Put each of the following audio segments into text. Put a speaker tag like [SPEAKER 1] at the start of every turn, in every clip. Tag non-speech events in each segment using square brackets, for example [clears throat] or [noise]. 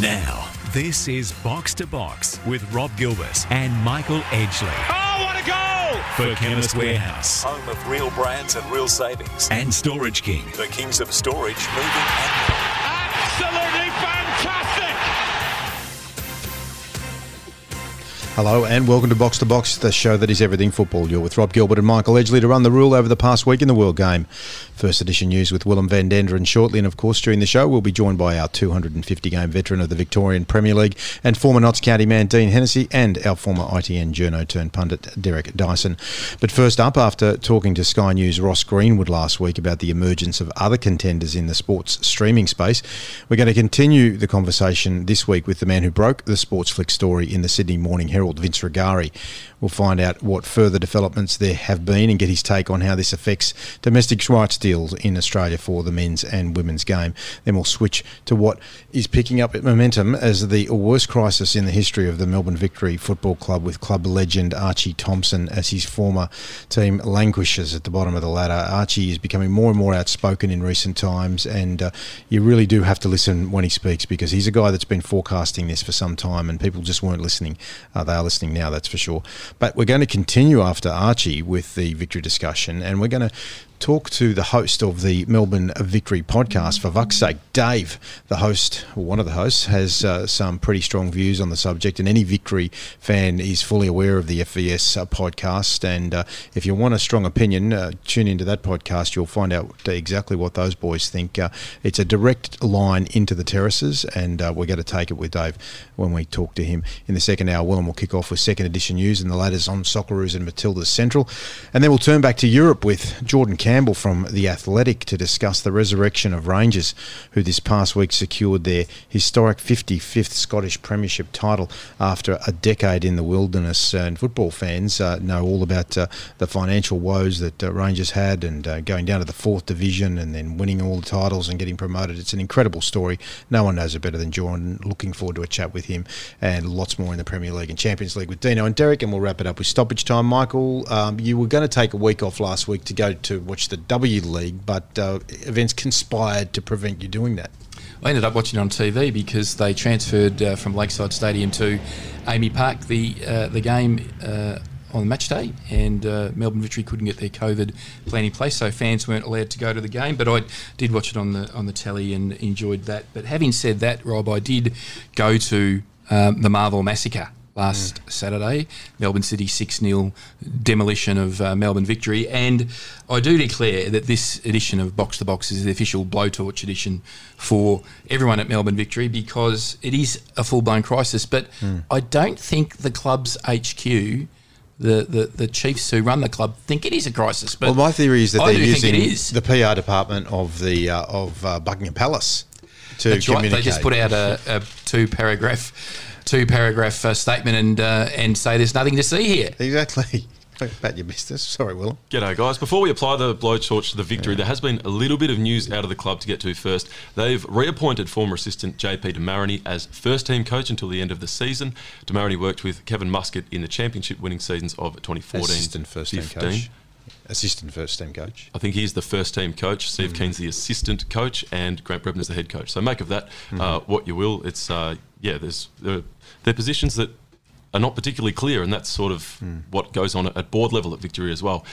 [SPEAKER 1] Now, this is Box to Box with Rob Gilbert and Michael Edgley
[SPEAKER 2] Oh, what a goal!
[SPEAKER 1] for Chemist Warehouse
[SPEAKER 3] Home of real brands and real savings.
[SPEAKER 1] and Storage King.
[SPEAKER 3] The kings of storage moving and
[SPEAKER 2] Absolutely
[SPEAKER 4] Hello and welcome to Box to Box, the show that is everything football. You're with Rob Gilbert and Michael Edgley to run the rule over the past week in the World Game. First edition news with Willem van Denderen shortly, and of course during the show we'll be joined by our 250 game veteran of the Victorian Premier League and former Notts County man Dean Hennessy and our former ITN journo turned pundit Derek Dyson. But first up, after talking to Sky News Ross Greenwood last week about the emergence of other contenders in the sports streaming space, we're going to continue the conversation this week with the man who broke the sports flick story in the Sydney Morning Herald, Vince Rugari. We'll find out what further developments there have been and get his take on how this affects domestic rights deals in Australia for the men's and women's game. Then we'll switch to what is picking up momentum as the worst crisis in the history of the Melbourne Victory Football Club with club legend Archie Thompson as his former team languishes at the bottom of the ladder. Archie is becoming more and more outspoken in recent times, and uh, you really do have to listen when he speaks because he's a guy that's been forecasting this for some time, and people just weren't listening. Uh, they are listening now, that's for sure. But we're going to continue after Archie with the victory discussion, and we're going to talk to the host of the Melbourne Victory podcast. For fuck's sake, Dave, the host, or one of the hosts, has uh, some pretty strong views on the subject, and any Victory fan is fully aware of the FVS uh, podcast. And uh, if you want a strong opinion, uh, tune into that podcast. You'll find out exactly what those boys think. Uh, it's a direct line into the terraces, and uh, we're going to take it with Dave when we talk to him in the second hour. Willem will kick off with second edition news and the ladders on Socceroos and Matildas Central. And then we'll turn back to Europe with Jordan Campbell from The Athletic to discuss the resurrection of Rangers, who this past week secured their historic 55th Scottish Premiership title after a decade in the wilderness. And football fans uh, know all about uh, the financial woes that uh, Rangers had and uh, going down to the fourth division and then winning all the titles and getting promoted. It's an incredible story. No one knows it better than Jordan. Looking forward to a chat with him and lots more in the Premier League and Champions League with Dino and Derek. And we'll wrap it up with stoppage time. Michael, um, you were going to take a week off last week to go to watch the W League, but uh, events conspired to prevent you doing that.
[SPEAKER 5] I ended up watching it on TV because they transferred uh, from Lakeside Stadium to AAMI Park the uh, the game uh, on match day, and uh, Melbourne Victory couldn't get their COVID plan in place, so fans weren't allowed to go to the game. But I did watch it on the on the telly and enjoyed that. But having said that, Rob, I did go to um, the Marvel Massacre last Saturday. Melbourne City 6 0 demolition of uh, Melbourne Victory. And I do declare that this edition of Box to Box is the official blowtorch edition for everyone at Melbourne Victory because it is a full blown crisis. But I don't think the club's HQ. The, the, the chiefs who run the club think it is a crisis, but
[SPEAKER 4] Well, my theory is that
[SPEAKER 5] I
[SPEAKER 4] they're using the PR department of the uh, of uh, Buckingham Palace to
[SPEAKER 5] That's right.
[SPEAKER 4] communicate.
[SPEAKER 5] They just put out a, a two paragraph two paragraph uh, statement and uh, and say there's nothing to see here.
[SPEAKER 4] exactly. [laughs] About missed business. Sorry, Willem.
[SPEAKER 6] G'day, guys. Before we apply the blowtorch to the victory, there has been a little bit of news out of the club to get to first. They've reappointed former assistant JP de Marigny as first team coach until the end of the season. de Marigny worked with Kevin Muscat in the championship winning seasons of 2014
[SPEAKER 4] Assistant first team
[SPEAKER 6] 15.
[SPEAKER 4] coach. Assistant first team coach.
[SPEAKER 6] I think he's the first team coach. Steve Kean's the assistant coach, and Grant Brebner's the head coach. So make of that uh, what you will. It's uh, yeah, there's there, there are positions that are not particularly clear, and that's sort of what goes on at board level at Victoria as well.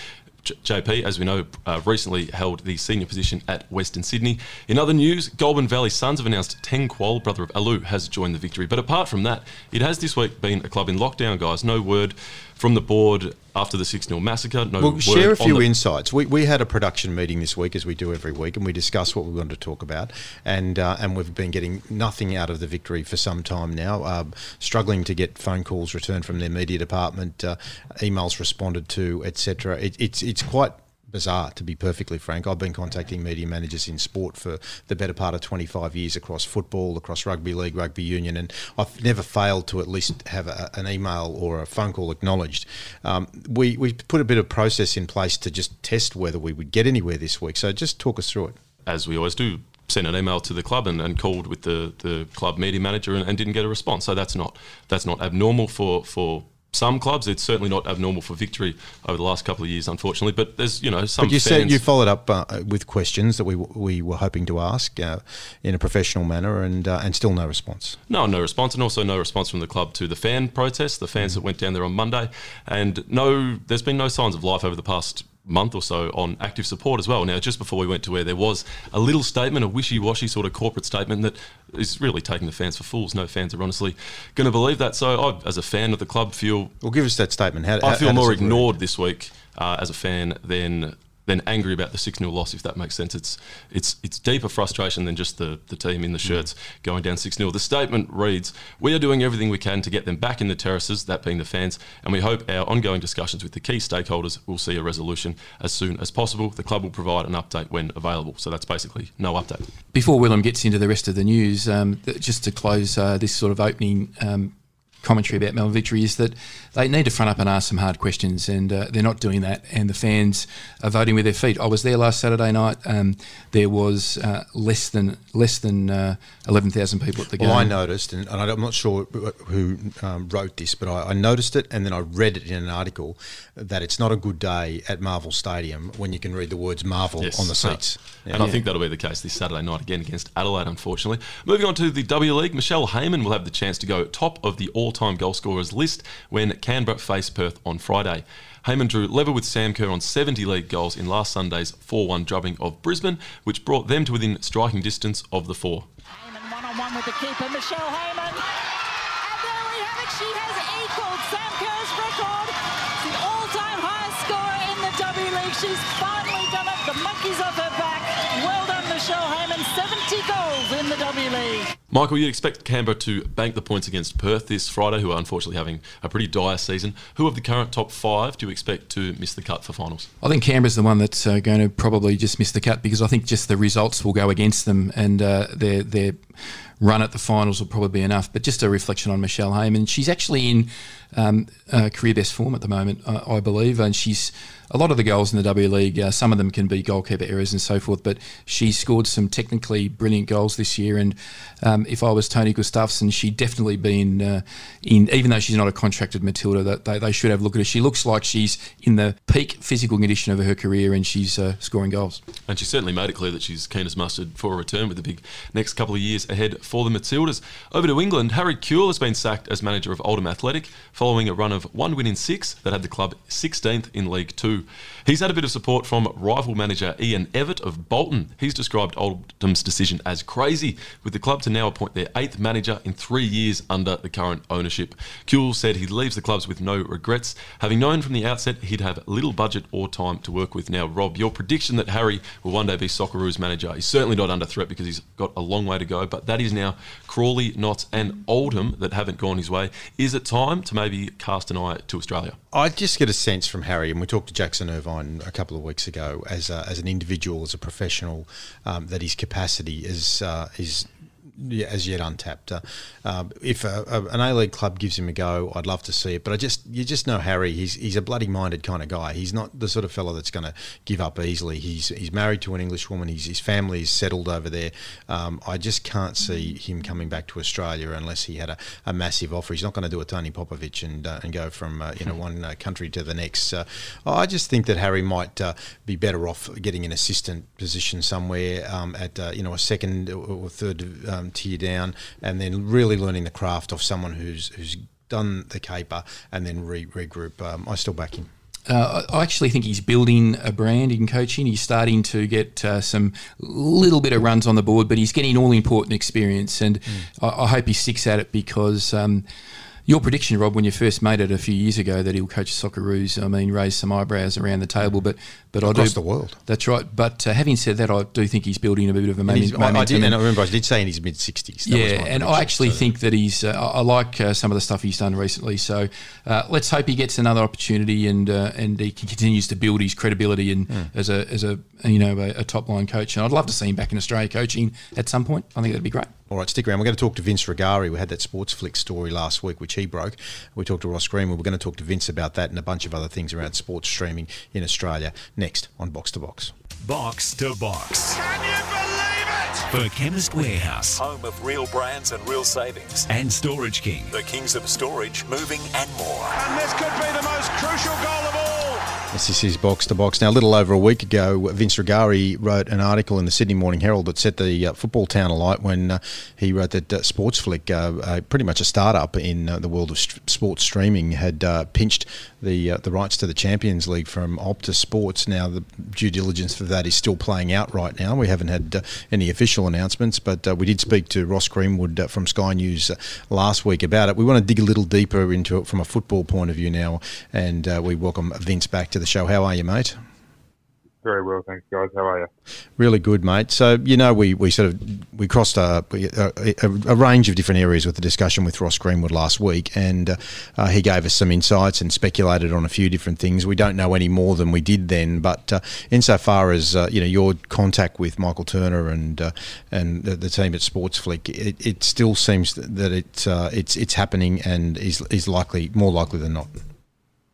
[SPEAKER 6] J- JP, as we know, uh, recently held the senior position at Western Sydney. In other news, Goulburn Valley Suns have announced Teng Kuol, brother of Alou, has joined the victory. But apart from that, it has this week been a club in lockdown, guys. No word from the board after the 6 0 massacre. No
[SPEAKER 4] Well, share a few insights. We, we had a production meeting this week, as we do every week, and we discussed what we wanted to talk about. And uh, and we've been getting nothing out of the victory for some time now. Um, struggling to get phone calls returned from their media department, uh, emails responded to, etc. It, it's it's quite bizarre, to be perfectly frank. I've been contacting media managers in sport for the better part of 25 years across football, across rugby league, rugby union, and I've never failed to at least have a, an email or a phone call acknowledged. Um, we, we put a bit of process in place to just test whether we would get anywhere this week. So just talk us through it.
[SPEAKER 6] as we always do, sent an email to the club and, and called with the, the club media manager and, and didn't get a response. So that's not that's not abnormal for for some clubs. It's certainly not abnormal for victory over the last couple of years, unfortunately. But there's you know some.
[SPEAKER 4] But you
[SPEAKER 6] fans,
[SPEAKER 4] said you followed up uh, with questions that we we were hoping to ask uh, in a professional manner, and uh, and still no response.
[SPEAKER 6] No, no response, and also no response from the club to the fan protest, the fans that went down there on Monday, and no, there's been no signs of life over the past month or so on active support as well. Now, just before we went to where there was a little statement, a wishy-washy sort of corporate statement that is really taking the fans for fools. No fans are honestly going to believe that. So, I, as a fan of the club, feel
[SPEAKER 4] Well, give us that statement. How,
[SPEAKER 6] I feel
[SPEAKER 4] how
[SPEAKER 6] more ignored this week uh, as a fan than than angry about the six 0 loss. If that makes sense, it's it's it's deeper frustration than just the the team in the shirts going down six 0 The statement reads: "We are doing everything we can to get them back in the terraces, that being the fans, and we hope our ongoing discussions with the key stakeholders will see a resolution as soon as possible. The club will provide an update when available." So that's basically no update.
[SPEAKER 5] Before Willem gets into the rest of the news, um, just to close uh, this sort of opening um, commentary about Melbourne Victory is that they need to front up and ask some hard questions, and uh, they're not doing that. And the fans are voting with their feet. I was there last Saturday night. Um, there was uh, less than less than uh, eleven thousand people at the game.
[SPEAKER 4] Well, I noticed, and, and I'm not sure who um, wrote this, but I, I noticed it, and then I read it in an article that it's not a good day at Marvel Stadium when you can read the words Marvel
[SPEAKER 6] Yes.
[SPEAKER 4] on the
[SPEAKER 6] Uh,
[SPEAKER 4] seats.
[SPEAKER 6] And I think that'll be the case this Saturday night again against Adelaide, unfortunately. Moving on to the W League, Michelle Heyman will have the chance to go top of the all time goal scorers list when Canberra face Perth on Friday. Heyman drew level with Sam Kerr on 70 league goals in last Sunday's 4 1 drubbing of Brisbane, which brought them to within striking distance of the four.
[SPEAKER 7] Heyman one on one with the keeper, Michelle Heyman. And there we have it. She has equalled Sam Kerr's record. It's The all-time highest scorer in the W League. She's finally done it. The monkey's off her back. Well done, Michelle Heyman. 70 goals in the W League.
[SPEAKER 6] Michael, you'd expect Canberra to bank the points against Perth this Friday, who are unfortunately having a pretty dire season. Who of the current top five do you expect to miss the cut for finals?
[SPEAKER 5] I think Canberra's the one that's uh, going to probably just miss the cut because I think just the results will go against them and uh, their their run at the finals will probably be enough. But just a reflection on Michelle Heyman, she's actually in um, uh, career best form at the moment, uh, I believe, and she's a lot of the goals in the W League. Uh, some of them can be goalkeeper errors and so forth, but she scored some technically brilliant goals this year. And um, if I was Tony Gustafsson, she'd definitely been in, uh, in even though she's not a contracted Matilda, that they, they should have a look at her. She looks like she's in the peak physical condition of her career and she's uh, scoring goals.
[SPEAKER 6] And she certainly made it clear that she's keen as mustard for a return with the big next couple of years ahead for the Matildas. Over to England, Harry Kewell has been sacked as manager of Oldham Athletic following a run of one win in six that had the club 16th in League Two. He's had a bit of support from rival manager Ian Evatt of Bolton. He's described Oldham's decision as crazy, with the club to now appoint their eighth manager in three years under the current ownership. Kewell said he leaves the clubs with no regrets, having known from the outset he'd have little budget or time to work with. Now, Rob, your prediction that Harry will one day be Socceroos manager is certainly not under threat because he's got a long way to go, but that is now Crawley, Notts, and Oldham that haven't gone his way. Is it time to maybe cast an eye to Australia?
[SPEAKER 4] I just get a sense from Harry, and we talked to Jackson Irvine a couple of weeks ago, as a, as an individual, as a professional, um, that his capacity is uh, is as yet untapped. Uh, um, if a, a, an A League club gives him a go, I'd love to see it. But I just you just know Harry. He's he's a bloody minded kind of guy. He's not the sort of fellow that's going to give up easily. He's he's married to an English woman. He's, his family is settled over there. Um, I just can't see him coming back to Australia unless he had a, a massive offer. He's not going to do a Tony Popovic and uh, and go from uh, you know one uh, country to the next. Uh, I just think that Harry might uh, be better off getting an assistant position somewhere um, at uh, you know a second or third um, tier down, and then really learning the craft of someone who's who's done the caper and then re- regroup. Um, I still back him.
[SPEAKER 5] Uh, I actually think he's building a brand in coaching. He's starting to get uh, some little bit of runs on the board, but he's getting all important experience, and I, I hope he sticks at it because. Um, your prediction, Rob, when you first made it a few years ago that he'll coach Socceroos, I mean, raised some eyebrows around the table. But but I
[SPEAKER 4] Across
[SPEAKER 5] do
[SPEAKER 4] the world.
[SPEAKER 5] That's right. But uh, having said that, I do think he's building a bit of a
[SPEAKER 4] I, I did, and I remember I did say in his mid sixties.
[SPEAKER 5] Yeah, and I actually think that he's. Uh, I I like uh, some of the stuff he's done recently. So uh, let's hope he gets another opportunity and uh, and he continues to build his credibility and as a as a you know a, a top line coach. And I'd love to see him back in Australia coaching at some point. I think that'd be great.
[SPEAKER 4] All right, stick around. We're going to talk to Vince Rugari. We had that Sports Flick story last week, which he broke. We talked to Ross Greenwood. We're going to talk to Vince about that and a bunch of other things around sports streaming in Australia next on Box to Box.
[SPEAKER 1] Box to box.
[SPEAKER 2] Can you believe it?
[SPEAKER 1] For Chemist Warehouse
[SPEAKER 3] Home of real brands and real savings.
[SPEAKER 1] and Storage King.
[SPEAKER 3] The kings of storage, moving and more.
[SPEAKER 2] And this could be the most crucial goal of all.
[SPEAKER 4] This is box to box. Now, a little over a week ago, Vince Rugari wrote an article in the Sydney Morning Herald that set the uh, football town alight when uh, he wrote that uh, Sportsflick, uh, uh, pretty much a startup in uh, the world of st- sports streaming, had pinched the the rights to the Champions League from Optus Sports. Now, the due diligence for that is still playing out right now. We haven't had any official announcements, but we did speak to Ross Greenwood from Sky News last week about it. We want to dig a little deeper into it from a football point of view now, and we welcome Vince back to the show. How are you, mate?
[SPEAKER 8] Very well, thanks, guys. How are you?
[SPEAKER 4] Really good, mate. So you know, we, we sort of we crossed a, a, a range of different areas with the discussion with Ross Greenwood last week, and uh, uh, he gave us some insights and speculated on a few different things. We don't know any more than we did then, but uh, insofar as uh, you know your contact with Michael Turner and uh, and the, the team at Sportsflick, it, it still seems that it's uh, it's it's happening and is is likely more likely than not.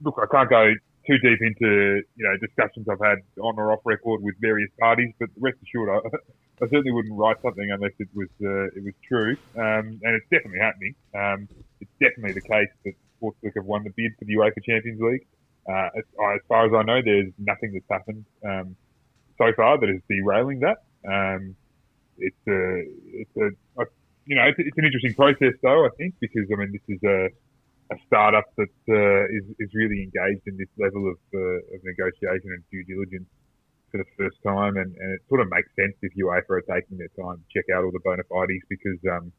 [SPEAKER 8] Look, I can't go too deep into you know discussions I've had on or off record with various parties, but rest assured, I, [laughs] I certainly wouldn't write something unless it was uh, it was true, um, and it's definitely happening. Um, it's definitely the case that Sportsflick have won the bid for the UEFA Champions League. Uh, as, as far as I know, there's nothing that's happened um, so far that is derailing that. Um, it's a, it's a, a you know, it's, it's an interesting process though. I think because I mean, this is a a startup that uh, is, is really engaged in this level of, uh, of negotiation and due diligence for the first time, and, and it sort of makes sense if UEFA are taking their time to check out all the bona fides because um,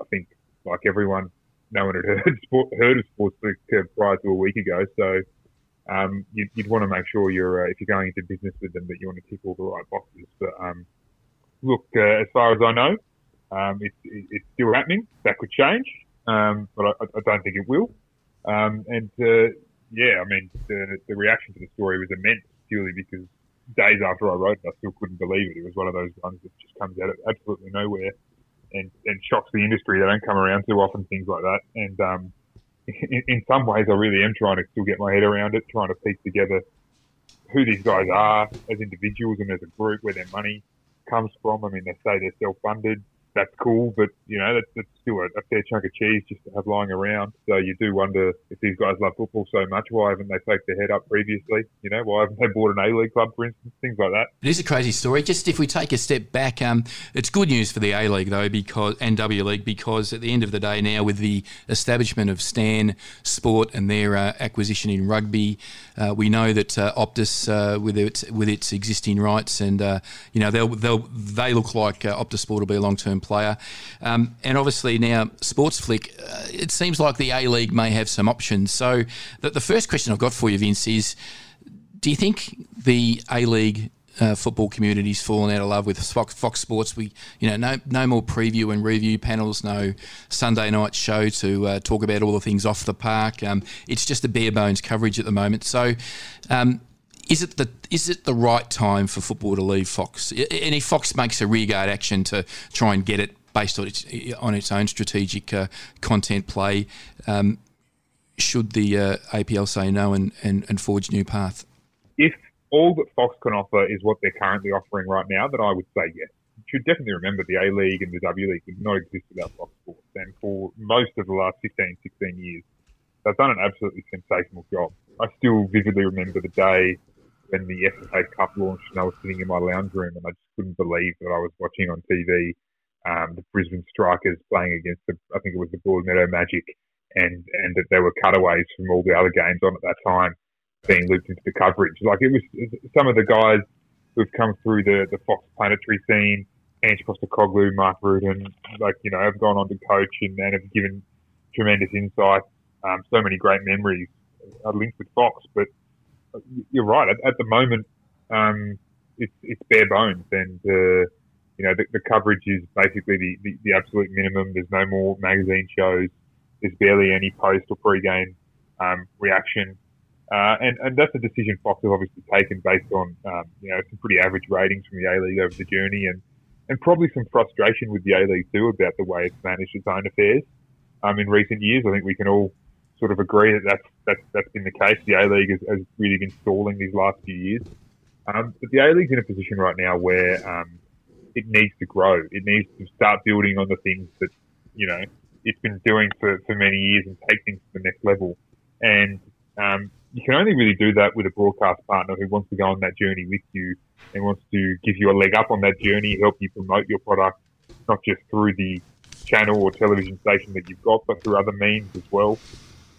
[SPEAKER 8] I think, like everyone, no one had [laughs] heard, sport, heard of Sportsflick uh, prior to a week ago, so um, you'd, you'd want to make sure you're, uh, if you're going into business with them, that you want to tick all the right boxes. But um, look, uh, as far as I know, um, it's, it's still happening. That could change um, but I, I, don't think it will. Um, and uh, yeah, I mean, the, the reaction to the story was immense purely because days after I wrote it, I still couldn't believe it. It was one of those ones that just comes out of absolutely nowhere and, and shocks the industry. They don't come around too often, things like that. And um, in, in some ways, I really am trying to still get my head around it, trying to piece together who these guys are as individuals and as a group, where their money comes from. I mean, they say they're self-funded that's cool, but you know that's, that's still a, a, fair chunk of cheese just to have lying around. So you do wonder if these guys love football so much, why haven't they poked their head up previously? You know, why haven't they bought an A League club, for instance, things like that.
[SPEAKER 5] It is a crazy story. Just if we take a step back, um, it's good news for the A League though, because and W League because at the end of the day now with the establishment of Stan Sport and their uh, acquisition in rugby, uh, we know that uh, Optus uh, with its with its existing rights and uh, you know they'll they'll they look like uh, Optus Sport will be a long term player. Um, and obviously now Sportsflick, uh, it seems like the A League may have some options. So the, the first question I've got for you, Vince, is do you think the A League uh, football community's fallen out of love with Fox, Fox, Sports. We, you know, no no more preview and review panels, no Sunday night show to uh, talk about all the things off the park. Um, it's just a bare bones coverage at the moment. So, um, is it the is it the right time for football to leave Fox? And if Fox makes a rearguard action to try and get it based on its on its own strategic uh, content play, um, should the uh, APL say no and, and, and forge new path?
[SPEAKER 8] If all that Fox can offer is what they're currently offering right now, then I would say yes. You should definitely remember the A League and the W League did not exist without Fox Sports, and for most of the last 15, 16 years, they've done an absolutely sensational job. I still vividly remember the day when the FFA Cup launched and I was sitting in my lounge room and I just couldn't believe that I was watching on TV um, the Brisbane Strikers playing against the, I think it was the Broadmeadow Magic, and and that there were cutaways from all the other games on at that time being looped into the coverage. Like it was some of the guys who've come through the the Fox planetary scene, Ange Postecoglou, Mark Rudan, like you know, have gone on to coach and, and have given tremendous insight. Um, so many great memories are linked with Fox, but you're right. At, at the moment, um, it's it's bare bones, and uh, you know the, the, coverage is basically the, the, the, absolute minimum. There's no more magazine shows. There's barely any post or pre-game um, reaction, uh, and and that's a decision Fox have obviously taken based on um, you know some pretty average ratings from the A League over the journey, and and probably some frustration with the A League too about the way it's managed its own affairs um, in recent years. I think we can all sort of agree that that's that's, that's been the case. The A League has, has, really been stalling these last few years. Um, but the A League's in a position right now where um, it needs to grow. It needs to start building on the things that you know it's been doing for, for many years and take things to the next level. And um, you can only really do that with a broadcast partner who wants to go on that journey with you and wants to give you a leg up on that journey, help you promote your product, not just through the channel or television station that you've got, but through other means as well.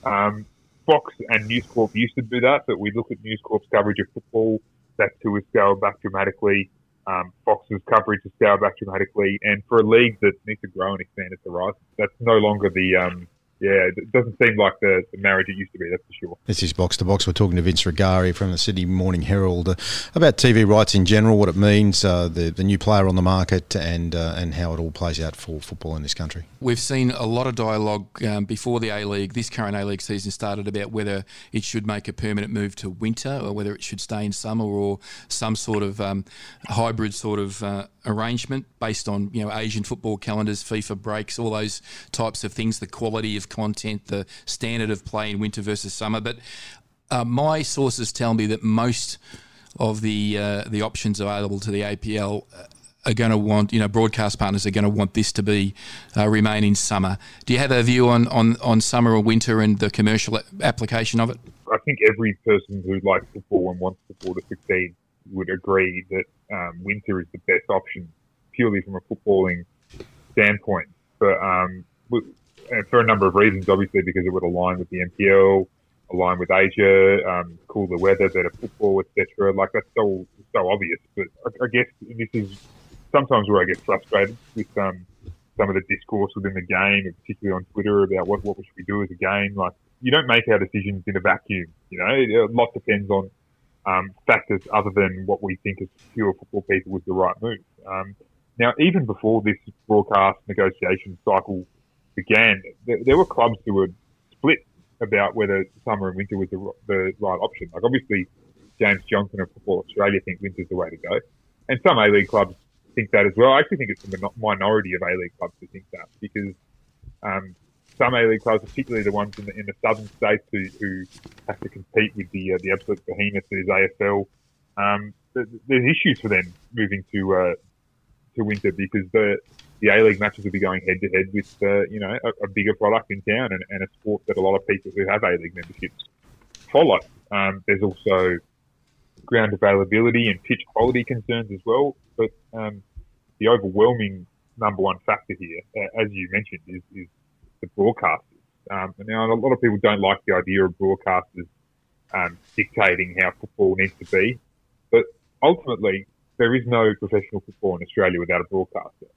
[SPEAKER 8] Um, Fox and News Corp used to do that, but we look at News Corp's coverage of football. That too has scaled back dramatically. Um, Fox's coverage has scaled back dramatically, and for a league that needs to grow and expand its horizons, that's no longer the um, yeah, it doesn't seem like the, the, marriage it used to be, that's for sure.
[SPEAKER 4] This is Box to Box. We're talking to Vince Rugari from the Sydney Morning Herald uh, about TV rights in general, what it means, uh, the, the new player on the market, and uh, and how it all plays out for football in this country.
[SPEAKER 5] We've seen a lot of dialogue um, before the A League, this current A League season started, about whether it should make a permanent move to winter or whether it should stay in summer or some sort of um, hybrid sort of uh, arrangement based on you know Asian football calendars, FIFA breaks, all those types of things, the quality of content, the standard of play in winter versus summer. But uh, my sources tell me that most of the uh, the options available to the APL are going to want, you know, broadcast partners are going to want this to be uh, remain in summer. Do you have a view on, on, on summer or winter and the commercial application of it?
[SPEAKER 8] I think every person who likes football and wants football to succeed would agree that um, winter is the best option purely from a footballing standpoint. But um, for a number of reasons, obviously because it would align with the NPL, align with Asia, um, cooler weather, better football, etc. Like that's so so obvious. But I, I, guess this is sometimes where I get frustrated with um, some of the discourse within the game, particularly on Twitter about what what we should we do as a game. Like you don't make our decisions in a vacuum. You know, a lot depends on um, factors other than what we think as pure football people was the right move. Um, now, even before this broadcast negotiation cycle began, there, there, were clubs who were split about whether summer and winter was the, the right option. Like obviously, James Johnson of Football Australia think winter's the way to go, and some A League clubs think that as well. I actually think it's the minority of A League clubs who think that because um, some A League clubs, particularly the ones in the, in the southern states who, who have to compete with the uh, the absolute behemoth that is AFL, um, there's issues for them moving to uh, to winter because the the A League matches will be going head to head with uh, you know a, a, bigger product in town and, and, a sport that a lot of people who have A League memberships follow. Um, there's also ground availability and pitch quality concerns as well, but um, the overwhelming number one factor here, uh, as you mentioned, is, is the broadcasters. Um, now, a lot of people don't like the idea of broadcasters um, dictating how football needs to be, but ultimately, there is no professional football in Australia without a broadcaster.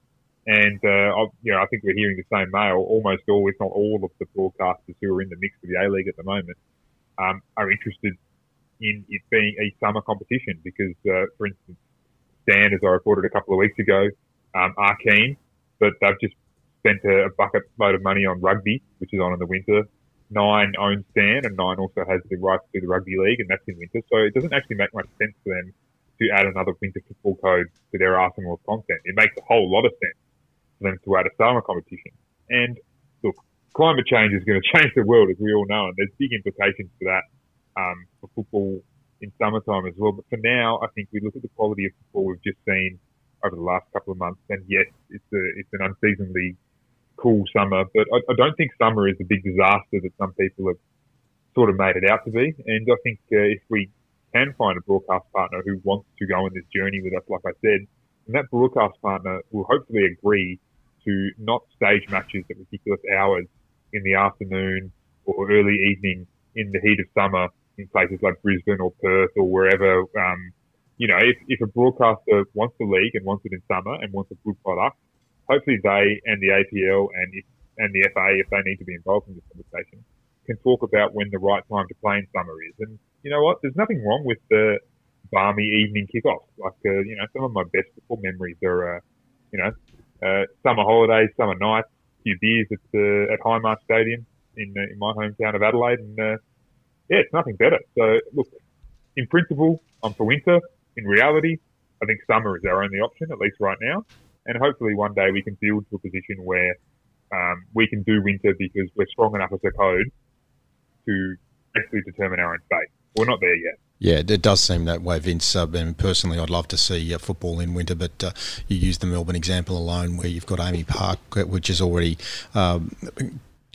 [SPEAKER 8] And uh, you know, I think we're hearing the same mail. Almost all, if not all, of the broadcasters who are in the mix for the A League at the moment um, are interested in it being a summer competition because, uh, for instance, Stan, as I reported a couple of weeks ago, um, are keen, but they've just spent a, a bucket load of money on rugby, which is on in the winter. Nine owns Stan, and Nine also has the rights to the rugby league, and that's in winter. So it doesn't actually make much sense for them to add another winter football code to their arsenal of content. It makes a whole lot of sense them to add a summer competition. And look, climate change is going [laughs] to change the world, as we all know, and there's big implications for that um, for football in summertime as well. But for now, I think we look at the quality of football we've just seen over the last couple of months, and yes, it's a, it's an unseasonably cool summer, but I, I don't think summer is the big disaster that some people have sort of made it out to be. And I think uh, if we can find a broadcast partner who wants to go on this journey with us, like I said, and that broadcast partner will hopefully agree to not stage matches at ridiculous hours in the afternoon or early evening in the heat of summer in places like Brisbane or Perth or wherever. Um, you know, if, if a broadcaster wants the league and wants it in summer and wants a good product, hopefully they and the APL and if, and the FA, if they need to be involved in this conversation, can talk about when the right time to play in summer is. And you know what? There's nothing wrong with the balmy evening kickoff. Like, uh, you know, some of my best football memories are, uh, you know, uh, summer holidays, summer nights, a few beers at uh, at Hindmarsh Stadium in uh, in my hometown of Adelaide, and uh, yeah, it's nothing better. So look, in principle, I'm for winter. In reality, I think summer is our only option, at least right now. And hopefully, one day we can build to a position where um, we can do winter because we're strong enough as a code to actually determine our own fate. We're not there yet.
[SPEAKER 4] Yeah, it does seem that way, Vince. Uh, and personally, I'd love to see uh, football in winter, but uh, you use the Melbourne example alone, where you've got AAMI Park, uh, which is already um,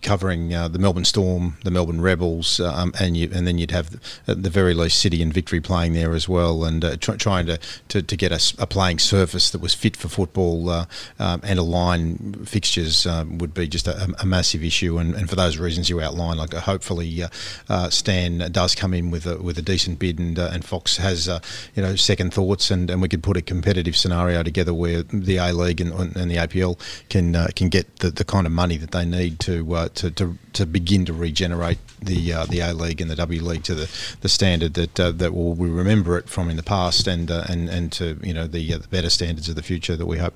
[SPEAKER 4] covering uh, the Melbourne Storm, the Melbourne Rebels, um, and you, and then you'd have at the very least City and Victory playing there as well, and uh, try, trying to, to, to get a, a, playing surface that was fit for football uh, um, and align fixtures um, would be just a, a, massive issue. And, and for those reasons you outlined, like uh, hopefully uh, uh, Stan does come in with a, with a decent bid, and and Fox has you know second thoughts, and, and we could put a competitive scenario together where the A League and, and the APL can can get the, the kind of money that they need to to, to, to begin to regenerate the uh, the A League and the W League to the, the standard that uh, that will we remember it from in the past and uh, and and to you know the, uh, the better standards of the future that we hope.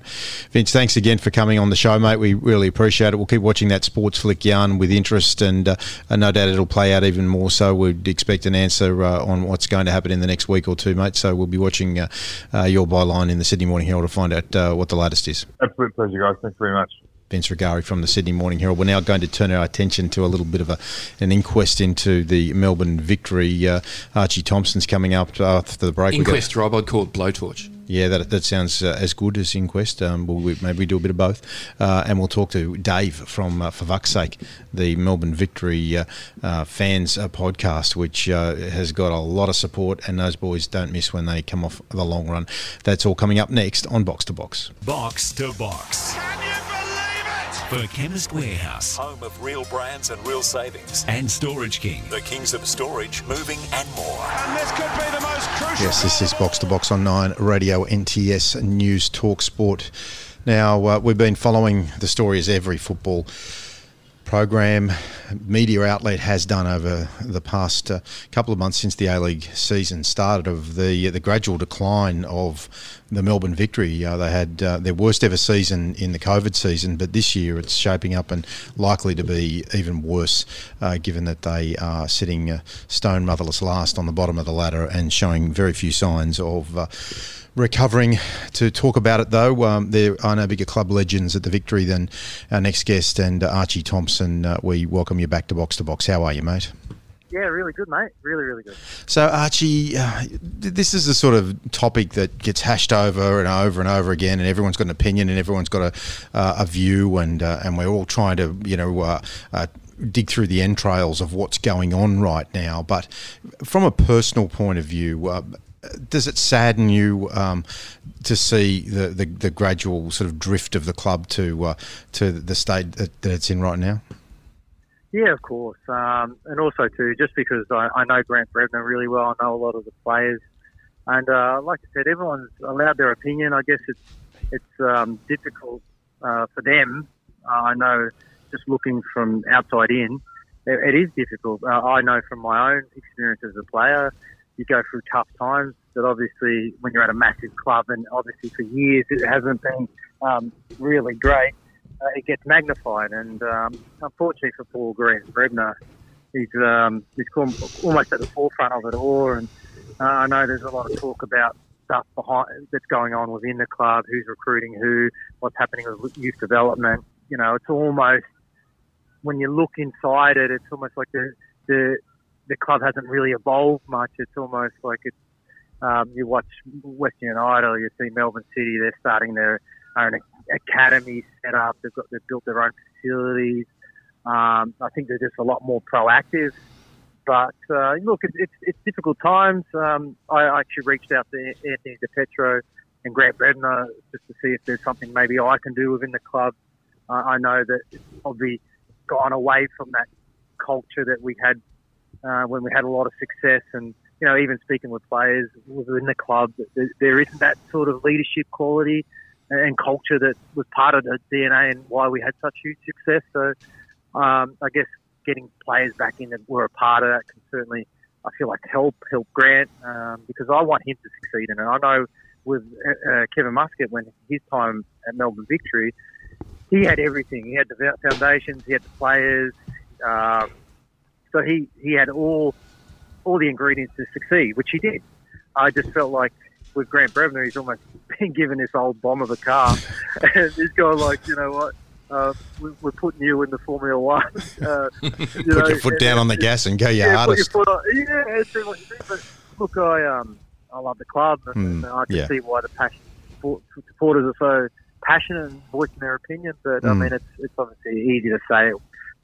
[SPEAKER 4] Vince, thanks again for coming on the show, mate. We really appreciate it. We'll keep watching that sports flick yarn with interest, and, uh, and no doubt it'll play out even more. So we'd expect an answer uh, on what's going to happen in the next week or two, mate. So we'll be watching your byline in the Sydney Morning Herald to find out what the latest is.
[SPEAKER 8] Absolute pleasure, guys. Thanks very much.
[SPEAKER 4] Vince Rugari from the Sydney Morning Herald. We're now going to turn our attention to a little bit of a, an inquest into the Melbourne victory. Uh, Archie Thompson's coming up after the break.
[SPEAKER 5] Inquest, Rob, I'd call it blowtorch.
[SPEAKER 4] Yeah, that, that sounds uh, as good as Inquest. Um, we'll, we, maybe we do a bit of both. Uh, and we'll talk to Dave from uh, For Fuck's Sake, the Melbourne Victory uh, uh, fans uh, podcast, which has got a lot of support, and those boys don't miss when they come off the long run. That's all coming up next on Box to Box.
[SPEAKER 1] Box to Box for Chemist Warehouse,
[SPEAKER 3] home of real brands and real savings,
[SPEAKER 1] and Storage King,
[SPEAKER 3] the kings of storage, moving, and more.
[SPEAKER 2] And this could be the most crucial.
[SPEAKER 4] Yes, this is Box to Box on Nine Radio NTS News Talk Sport. Now uh, we've been following the story as every football program media outlet has done over the past uh, couple of months since the A League season started of the the gradual decline of the Melbourne Victory. Uh, they had uh, their worst ever season in the COVID season, but this year it's shaping up and likely to be even worse, uh, given that they are sitting uh, stone motherless last on the bottom of the ladder and showing very few signs of uh, recovering. To talk about it though, um, there are no bigger club legends at the victory than our next guest and uh, Archie Thompson. We welcome you back to Box to Box. How are you, mate?
[SPEAKER 9] Yeah, really good, mate. Really, really good.
[SPEAKER 4] So, Archie, uh, this is the sort of topic that gets hashed over and over and over again, and everyone's got an opinion and everyone's got a, uh, a view, and uh, and we're all trying to, you know, uh, uh, dig through the entrails of what's going on right now. But from a personal point of view, uh, does it sadden you um, to see the, the, the, gradual sort of drift of the club to to the state that, that, it's in right now?
[SPEAKER 9] Yeah, of course, um, and also too, just because I, I, know Grant Brebner really well, I know a lot of the players, and uh, like I said, everyone's allowed their opinion. I guess it's it's um, difficult uh, for them. Uh, I know, just looking from outside in, it, it is difficult. Uh, I know from my own experience as a player you go through tough times. But obviously, when you're at a massive club, and obviously for years it hasn't been um, really great, uh, it gets magnified. And um, unfortunately for Paul Grant Brebner, he's um, he's almost at the forefront of it all. And uh, I know there's a lot of talk about stuff behind that's going on within the club, who's recruiting who, what's happening with youth development. You know, it's almost when you look inside it, it's almost like the the the club hasn't really evolved much. It's almost like it's um, you watch Western United you see Melbourne City. They're starting their own academy set up. They've got they've built their own facilities. Um, I think they're just a lot more proactive. But uh, look, it's, it's, it's difficult times. Um, I actually reached out to Anthony DiPietro and Grant Brebner just to see if there's something maybe I can do within the club. Uh, I know that it's probably gone away from that culture that we had uh, when we had a lot of success. And, you know, even speaking with players within the club, there isn't that sort of leadership quality and culture that was part of the DNA and why we had such huge success. So um, I guess getting players back in that were a part of that can certainly, I feel like, help help Grant um, because I want him to succeed And. I know with uh, uh, Kevin Muscat when his time at Melbourne Victory, he had everything. He had the foundations, he had the players, uh, so he, he had all all the ingredients to succeed, which he did. I just felt like with Grant Brebner, he's almost been given this old bomb of a car, [laughs] and he's going like, you know what, uh, we're putting you in the Formula One. Uh,
[SPEAKER 4] you [laughs] put know, your foot and, down on the gas and go your
[SPEAKER 9] yeah,
[SPEAKER 4] hardest.
[SPEAKER 9] Your on, yeah, see what you think. But look, I um, I love the club, and,
[SPEAKER 4] Mm,
[SPEAKER 9] and I can
[SPEAKER 4] yeah.
[SPEAKER 9] see why the passion support- supporters are so passionate and voicing their opinion. But I
[SPEAKER 4] Mm.
[SPEAKER 9] mean, it's it's obviously easy to say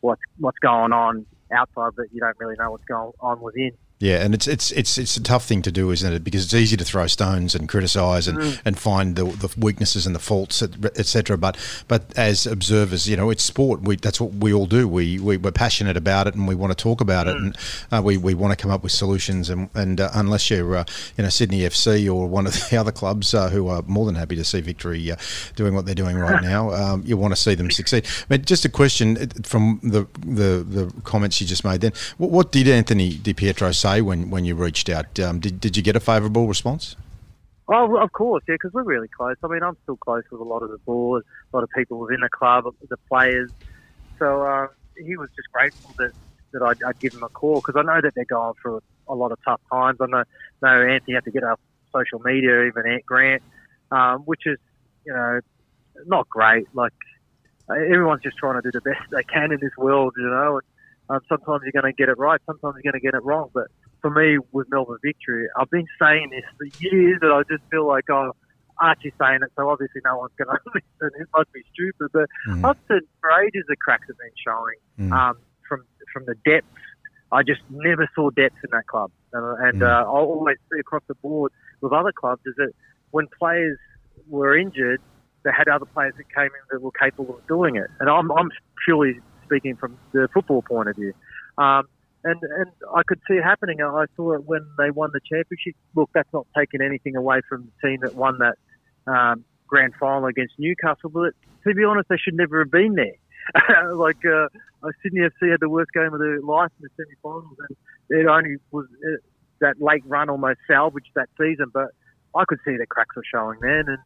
[SPEAKER 9] what's what's going on outside, but you don't really know what's going on within.
[SPEAKER 4] Yeah, and it's it's it's it's a tough thing to do, isn't it? Because it's easy to throw stones and criticise and,
[SPEAKER 9] Mm.
[SPEAKER 4] and find the, the weaknesses and the faults, etc. But but as observers, you know, it's sport. We that's what we all do. We, we we're passionate about it and we want to talk about it, and uh, we, we want to come up with solutions. And and uh, unless you're uh, you know Sydney FC or one of [laughs] the other clubs uh, who are more than happy to see Victory uh, doing what they're doing right [laughs] now, um, you want to see them succeed. Mean, just a question from the the, the comments you just made. Then, what, what did Anthony Di Pietro say when, when you reached out? Um, did did you get a favourable response?
[SPEAKER 9] Oh, of course, yeah, because we're really close. I mean, I'm still close with a lot of the board, a lot of people within the club, the players. So uh, he was just grateful that, that I'd, I'd give him a call because I know that they're going through a lot of tough times. I know, know Anthony had to get off social media, even Ant Grant, um, which is, you know, not great. Like, everyone's just trying to do the best they can in this world, you know. And, um, sometimes you're going to get it right, sometimes you're going to get it wrong. But for me, with Melbourne Victory, I've been saying this for years, and I just feel like, oh, Archie's saying it, so obviously no one's going [laughs] to listen. It must be stupid, but
[SPEAKER 4] Mm.
[SPEAKER 9] I've said for ages the cracks have been showing
[SPEAKER 4] Mm.
[SPEAKER 9] um, from from the depth. I just never saw depth in that club, uh, and
[SPEAKER 4] Mm.
[SPEAKER 9] uh, I always see across the board with other clubs is that when players were injured, they had other players that came in that were capable of doing it. And I'm, I'm purely speaking from the football point of view. Um, and, and I could see it happening. I saw it when they won the championship. Look, that's not taking anything away from the team that won that um, grand final against Newcastle. But to be honest, they should never have been there. [laughs] like uh, Sydney FC had the worst game of their life in the semi-finals, and it only was uh, that late run almost salvaged that season. But I could see the cracks were showing then, and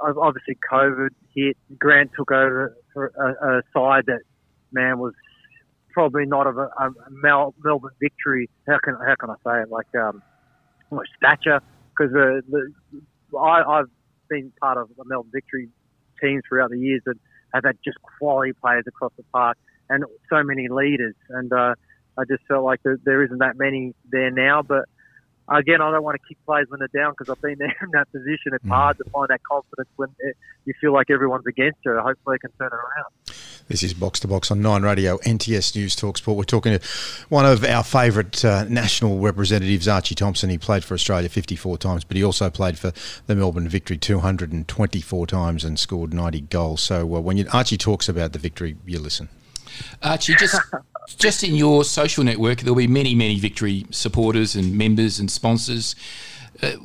[SPEAKER 9] obviously COVID hit. Grant took over for a, a side that man was probably not of a, a Mel, Melbourne victory. How can how can I say it? Like um, stature because the, the I, I've been part of the Melbourne victory teams throughout the years that have had just quality players across the park and so many leaders. And uh, I just felt like there, there isn't that many there now, but. Again, I don't want to kick players when they're down because I've been [laughs] there in that position. It's hard to find that confidence when it, you feel like everyone's against you. Hopefully, I can turn it around.
[SPEAKER 4] This is Box to Box on Nine Radio, NTS News Talk Sport. We're talking to one of our favourite uh, national representatives, Archie Thompson. He played for Australia 54 times, but he also played for the Melbourne Victory 224 times and scored 90 goals. So uh, when you, Archie talks about the victory, you listen.
[SPEAKER 5] Archie, just just in your social network, there'll be many, many victory supporters and members and sponsors. Uh,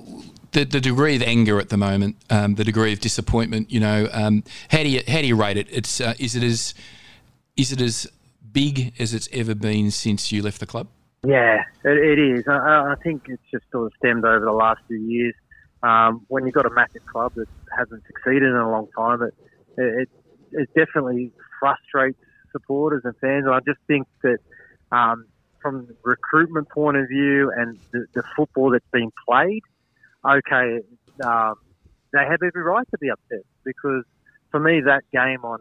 [SPEAKER 5] the, the degree of anger at the moment, um, the degree of disappointment, you know, um, how do you how do you rate it? It's uh, is it as is it as big as it's ever been since you left the club?
[SPEAKER 9] Yeah, it, it is. I, I think it's just sort of stemmed over the last few years. Um, when you've got a massive club that hasn't succeeded in a long time, it it, it definitely frustrates supporters and fans. And I just think that um, from the recruitment point of view and the, the football that's been played, okay, um, they have every right to be upset because for me that game on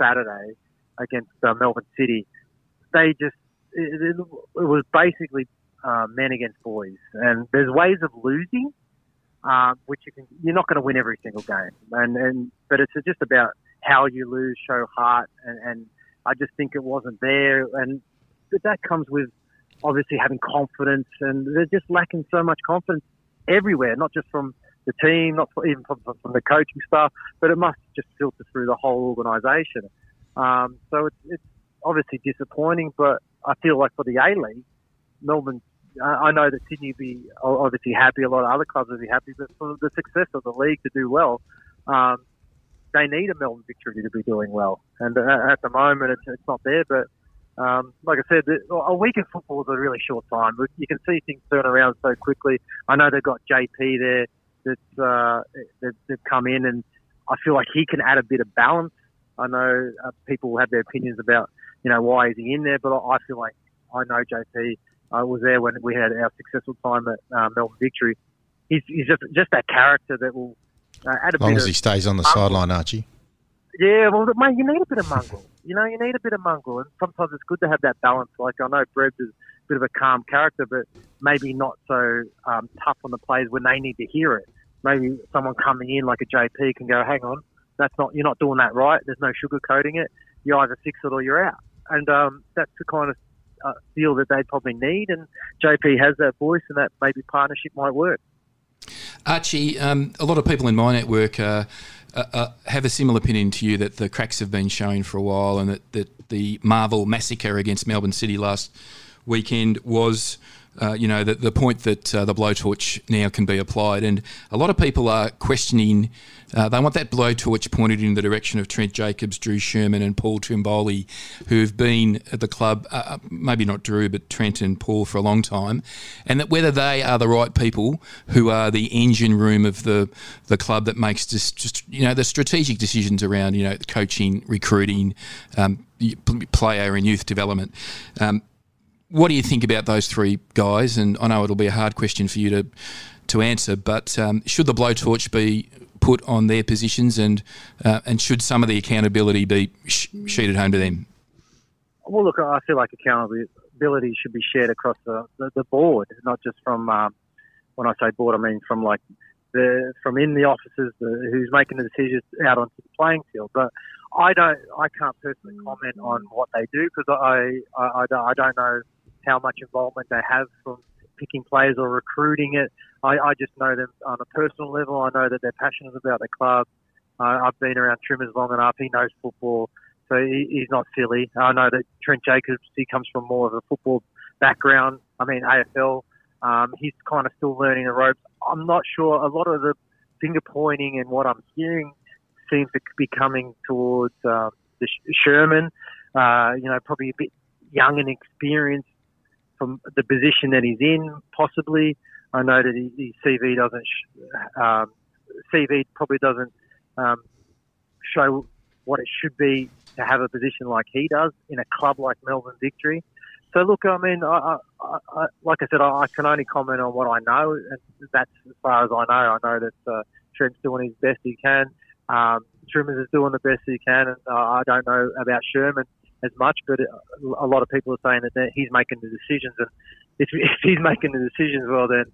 [SPEAKER 9] Saturday against uh, Melbourne City, they just it, it, was basically uh, men against boys, and there's ways of losing, um, which you can you're not going to win every single game, and and but it's just about how you lose, show heart, and, and I just think it wasn't there, and that comes with obviously having confidence, and they're just lacking so much confidence everywhere, not just from the team, not even from, from the coaching staff, but it must just filter through the whole organisation. Um, so it's, it's obviously disappointing, but I feel like for the A League, Melbourne. I know that Sydney would be obviously happy. A lot of other clubs would be happy, but for the success of the league to do well, um, they need a Melbourne victory to be doing well. And uh, at the moment, it's, it's not there. But um, like I said, a week in football is a really short time. You can see things turn around so quickly. I know they've got JP there that's uh, that, that come in, and I feel like he can add a bit of balance. I know uh, people have their opinions about you know why is he in there, but I feel like I know JP. I was there when we had our successful time at uh, Melbourne Victory. He's, he's just just that character that will uh, add a
[SPEAKER 4] As long
[SPEAKER 9] bit
[SPEAKER 4] as
[SPEAKER 9] of
[SPEAKER 4] he stays on the
[SPEAKER 9] mongrel.
[SPEAKER 4] sideline, Archie.
[SPEAKER 9] Yeah, well, mate, you need a bit of mongrel. You know, you need a bit of mongrel, and sometimes it's good to have that balance. Like I know Brebs a bit of a calm character, but maybe not so um, tough on the players when they need to hear it. Maybe someone coming in like a JP can go, hang on, that's not you're not doing that right. There's no sugarcoating it. You either fix it or you're out. And um, that's the kind of uh, feel that they probably need. And JP has that voice, and that maybe partnership might work.
[SPEAKER 5] Archie, um, a lot of people in my network uh, uh, uh, have a similar opinion to you that the cracks have been shown for a while and that, that the Marvel massacre against Melbourne City last weekend was uh, you know, the, the point that uh, the blowtorch now can be applied. And a lot of people are questioning, uh, they want that blowtorch pointed in the direction of Trent Jacobs, Drew Sherman, and Paul Trimboli, who've been at the club, uh, uh, maybe not Drew, but Trent and Paul for a long time. And that whether they are the right people who are the engine room of the, the club that makes just, just, you know, the strategic decisions around, you know, coaching, recruiting, um, player and youth development. Um, what do you think about those three guys? And I know it'll be a hard question for you to to answer, but um, should the blowtorch be put on their positions, and uh, and should some of the accountability be sh- sheeted home to them?
[SPEAKER 9] Well, look, I feel like accountability should be shared across the, the, the board, not just from um, when I say board, I mean from like the from in the offices, the, who's making the decisions out onto the playing field. But I don't, I can't personally comment on what they do because I, I, I, I don't know how much involvement they have from picking players or recruiting it. I, I just know them on a personal level. I know that they're passionate about the club. Uh, I've been around Trimmers long enough. He knows football, so he, he's not silly. I know that Trent Jacobs, he comes from more of a football background. I mean, AFL. Um, he's kind of still learning the ropes. I'm not sure. A lot of the finger pointing and what I'm hearing seems to be coming towards uh, the Sherman. Uh, you know, probably a bit young and experienced from the position that he's in, possibly. I know that his CV doesn't, um, CV probably doesn't um, show what it should be to have a position like he does in a club like Melbourne Victory. So look, I mean, I, I, I, like I said, I, can only comment on what I know, and that's as far as I know. I know that uh, Trent's doing his best he can. Um, Trimmers is doing the best he can, and uh, I don't know about Sherman as much, but a lot of people are saying that he's making the decisions, and if, [laughs] if he's making the decisions, well, then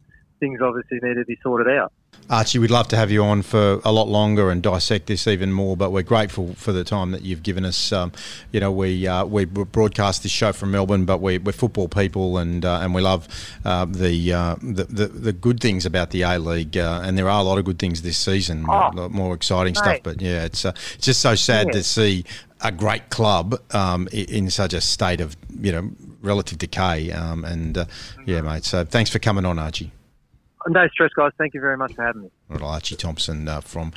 [SPEAKER 9] things obviously need to be sorted out.
[SPEAKER 4] Archie, we'd love to have you on for a lot longer and dissect this even more, but we're grateful for the time that you've given us. Um, you know, we uh, we broadcast this show from Melbourne, but we, are football people and uh, and we love uh, the, uh, the, the the good things about the A League, uh, and there are a lot of good things this season, oh, more, more exciting mate. stuff. But yeah, it's uh, it's just so sad yeah. to see a great club um, in such a state of you know relative decay. Um, and yeah, mate. So thanks for coming on, Archie.
[SPEAKER 9] No stress, guys. Thank you very much for having me.
[SPEAKER 4] Well, Archie Thompson, uh, from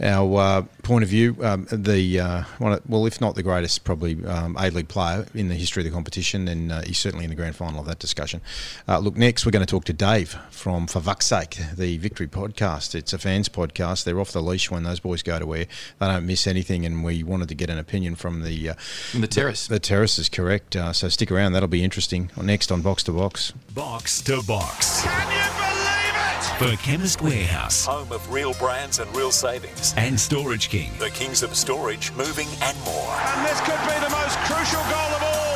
[SPEAKER 4] our uh, point of view, um, the uh, one, well, if not the greatest, probably um, A League player in the history of the competition, and uh, he's certainly in the grand final of that discussion. Uh, look, next we're going to talk to Dave from For Fuck's Sake, the Victory podcast. It's a fans podcast. They're off the leash when those boys go to where they don't miss anything, and we wanted to get an opinion from the
[SPEAKER 5] uh, the terrace.
[SPEAKER 4] The, the terrace is correct. so stick around; that'll be interesting. Next on Box to Box.
[SPEAKER 1] Box to Box. For Chemist Warehouse.
[SPEAKER 3] Home of real brands and real savings.
[SPEAKER 1] And Storage King.
[SPEAKER 3] The kings of storage, moving and more.
[SPEAKER 2] And this could be the most crucial goal of all.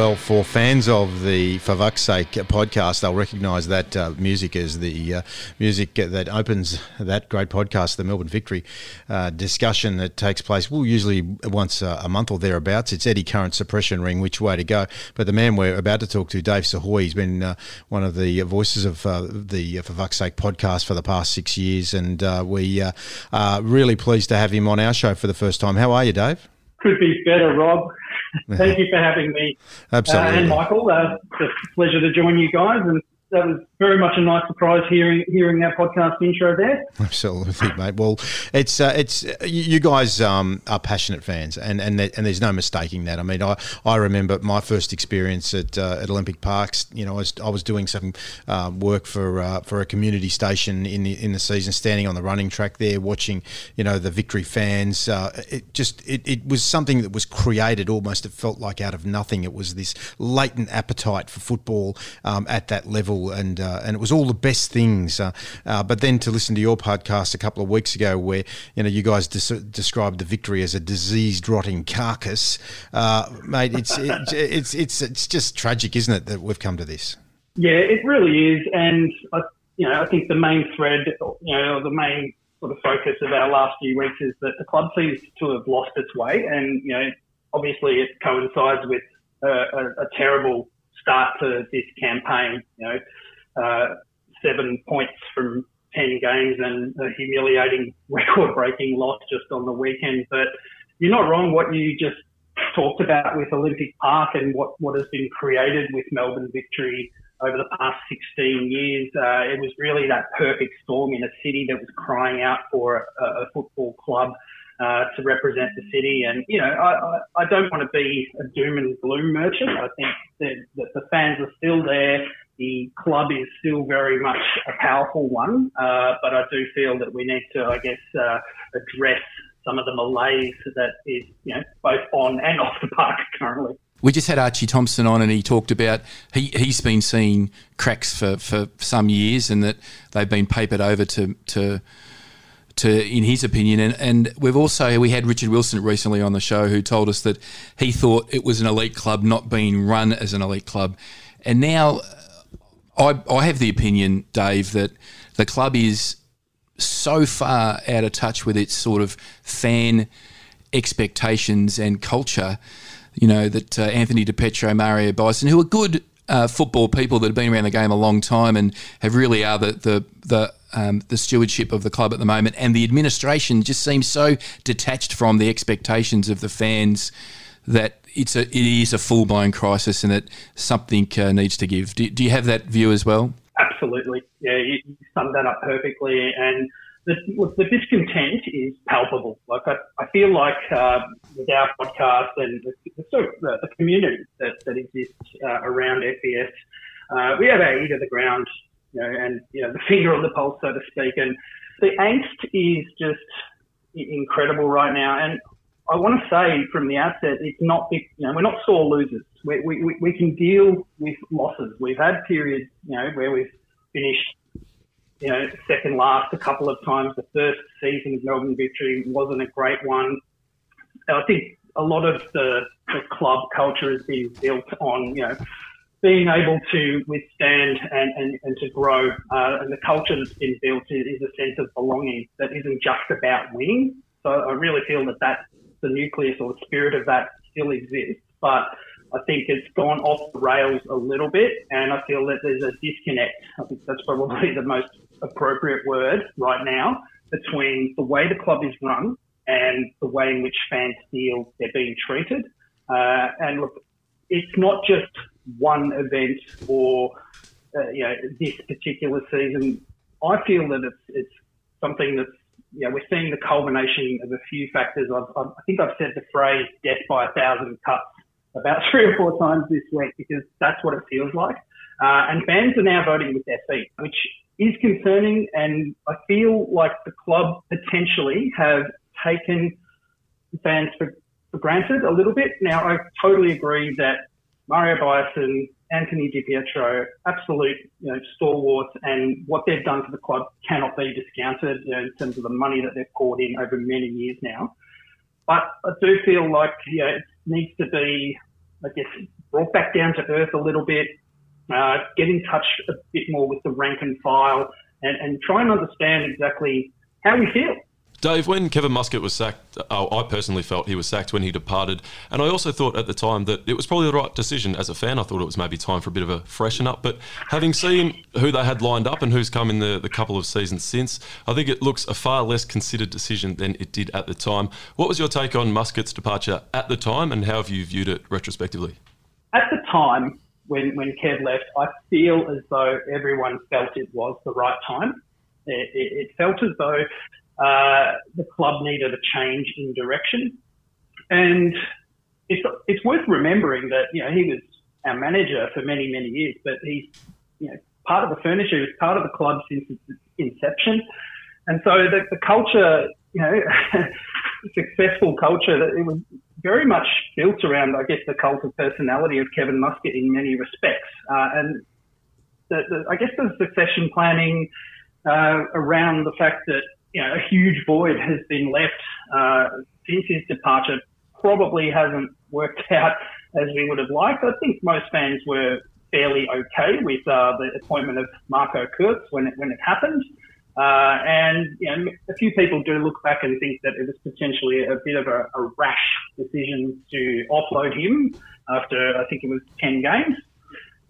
[SPEAKER 4] Well, for fans of the For Fuck's Sake podcast, they'll recognise that uh, music as the uh, music that opens that great podcast, the Melbourne Victory uh, discussion that takes place, well, usually once a month or thereabouts. It's Eddy Current Suppression Ring, which way to go. But the man we're about to talk to, Dave Sahoy, he's been uh, one of the voices of uh, the For Fuck's Sake podcast for the past six years, and uh, we are really pleased to have him on our show for the first time. How are you, Dave?
[SPEAKER 10] Could be better, Rob. [laughs] Thank you for having me.
[SPEAKER 4] Absolutely.
[SPEAKER 10] Uh, and Michael, uh, it's a pleasure to join you guys and that was very much a nice surprise hearing hearing that podcast intro there. [laughs]
[SPEAKER 4] Absolutely, mate. Well, it's uh, it's you guys um, are passionate fans, and and and there's no mistaking that. I mean, I, I remember my first experience at uh, at Olympic Parks. You know, I was, I was doing some uh, work for uh, for a community station in the in the season, standing on the running track there, watching you know the victory fans. Uh, it just it, it was something that was created almost. It felt like out of nothing. It was this latent appetite for football um, at that level, and uh, and it was all the best things. Uh, uh, but then to listen to your podcast a couple of weeks ago, where you know you guys des- described the victory as a diseased, rotting carcass, uh, mate, it's, it, [laughs] it's it's it's just tragic, isn't it, that we've come to this?
[SPEAKER 10] Yeah, it really is, and I, you know I think the main thread, you know, the main sort of focus of our last few weeks is that the club seems to have lost its way, and you know obviously it coincides with a, a, a terrible start to this campaign. You know, uh, seven points from ten games and a humiliating [laughs] record-breaking loss just on the weekend. But you're not wrong. What you just talked about with Olympic Park and what, what has been created with Melbourne Victory over the past 16 years. Uh, it was really that perfect storm in a city that was crying out for a, a football club uh, to represent the city. And, you know, I, I, I, don't want to be a doom and gloom merchant. I think that, the fans are still there. The club is still very much a powerful one. Uh, but I do feel that we need to, I guess, uh, address some of the malaise that is, you know, both on and off the park currently.
[SPEAKER 5] We just had Archie Thompson on, and he talked about he he's been seeing cracks for, for some years, and that they've been papered over to to to, in his opinion. And, and we've also we had Richard Wilson recently on the show who told us that he thought it was an elite club not being run as an elite club. And now I, I have the opinion, Dave, that the club is so far out of touch with its sort of fan expectations and culture. You know that uh, Anthony Di Pietro, Mario Bison, who are good uh, football people that have been around the game a long time and have really are the the the um, the stewardship of the club at the moment, and the administration just seems so detached from the expectations of the fans that it's a it is a full blown crisis, and that something uh, needs to give. Do, do, you have that view as well?
[SPEAKER 10] Absolutely, yeah, you, summed that up perfectly, and. The, the discontent is palpable. Like I, I feel like uh, with our podcast and the, the, the community that, that exists uh, around FFS, uh, we have our ear to the ground you know, and you know the finger on the pulse, so to speak. And the angst is just incredible right now. And I want to say from the outset, it's not you know we're not sore losers. We, we, we can deal with losses. We've had periods you know where we've finished you know second last a couple of times. The first season of Melbourne Victory wasn't a great one. I think a lot of the, the club culture has been built on you know being able to withstand and, and, and to grow. Uh, and the culture that's been built is, is, a sense of belonging that isn't just about winning. So I really feel that that the nucleus or the spirit of that still exists, but I think it's gone off the rails a little bit, and I feel that there's a disconnect. I think that's probably the most appropriate word right now between the way the club is run and the way in which fans feel they're being treated. Uh, and look, it's not just one event or uh, you know this particular season. I feel that it's it's something that's you know, we're seeing the culmination of a few factors. I've, i think I've said the phrase "death by a thousand cuts" about [laughs] three or four times this week because that's what it feels like. Uh, and fans are now voting with their feet, which is concerning. And I feel like the club potentially have taken fans for, for granted a little bit. Now, I totally agree that Mario Bison, Anthony Di Pietro, absolute you know, stalwarts, and what they've done for the club cannot be discounted you know, in terms of the money that they've poured in over many years now. But I do feel like you know, it needs to be, I guess, brought back down to earth a little bit, uh, get in touch a bit more with the rank and file, and, and try and understand exactly how we feel.
[SPEAKER 6] Dave, when Kevin Muscat was sacked, oh, I personally felt he was sacked when he departed. And I also thought at the time that it was probably the right decision. As a fan, I thought it was maybe time for a bit of a freshen up. But having seen who they had lined up and who's come in the, the couple of seasons since, I think it looks a far less considered decision than it did at the time. What was your take on Muscat's departure at the time and how have you viewed it retrospectively?
[SPEAKER 10] At the time, when, when Kev left, I feel as though everyone felt it was the right time. It, it, it felt as though uh, the club needed a change in direction. And it's, it's worth remembering that, you know, he was our manager for many, many years, but he's, you know, part of the furniture, he was part of the club since its inception. And so the, the culture, you know, [laughs] successful culture, that it was very much built around, I guess, the cult of personality of Kevin Muscat in many respects. Uh, and the, the, I guess the succession planning uh, around the fact that you know a huge void has been left uh, since his departure probably hasn't worked [laughs] out as we would have liked. I think most fans were fairly okay with uh, the appointment of Marco Kurz when it when it happened. Uh, and you know, a few people do look back and think that it was potentially a bit of a, a rash decision to offload him after I think it was ten games.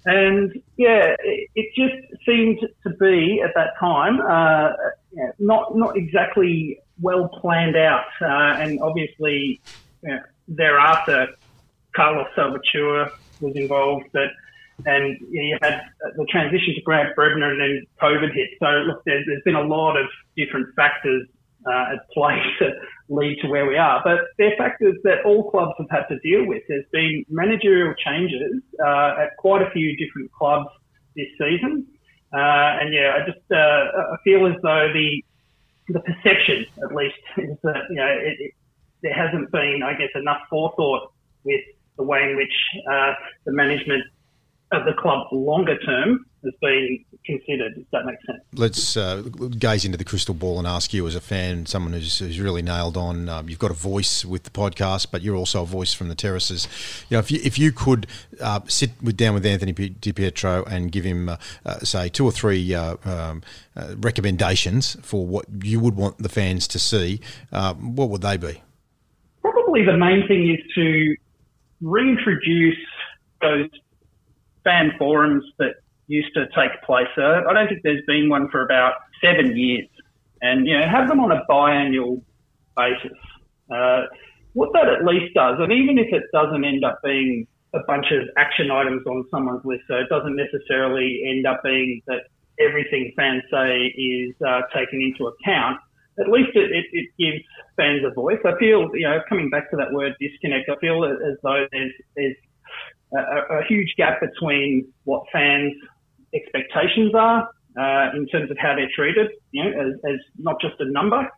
[SPEAKER 10] And yeah, it, it just seemed to be at that time uh, not not exactly well planned out. Uh, and obviously, thereafter, Carlos Salvachúa was involved, but and you had the transition to Grant Brebner and then COVID hit. So look, there's, there's been a lot of different factors uh, at play [laughs] to lead to where we are, but they're factors that all clubs have had to deal with. There's been managerial changes uh, at quite a few different clubs this season, uh, and yeah, I just uh, I feel as though the the perception, at least, [laughs] is that you know it, it, there hasn't been, I guess, enough forethought with the way in which uh, the management of the club longer term has been considered, if that makes sense.
[SPEAKER 4] Let's uh, gaze into the crystal ball and ask you, as a fan, someone who's, who's really nailed on. Um, you've got a voice with the podcast, but you're also a voice from the terraces. You know, if you if you could uh, sit with, down with Anthony Di Pietro and give him, uh, uh say, two or three uh, um, uh, recommendations for what you would want the fans to see, what would they be?
[SPEAKER 10] Probably the main thing is to reintroduce those fan forums that used to take place. Uh, I don't think there's been one for about seven years, and you know have them on a biannual basis. Uh, what that at least does, and even if it doesn't end up being a bunch of action items on someone's list, so it doesn't necessarily end up being that everything fans say is uh, taken into account. At least it, it, it, gives fans a voice. I feel, you know, coming back to that word disconnect, I feel as though there's, there's a, a huge gap between what fans' expectations are uh, in terms of how they're treated, you know, as, as not just a number.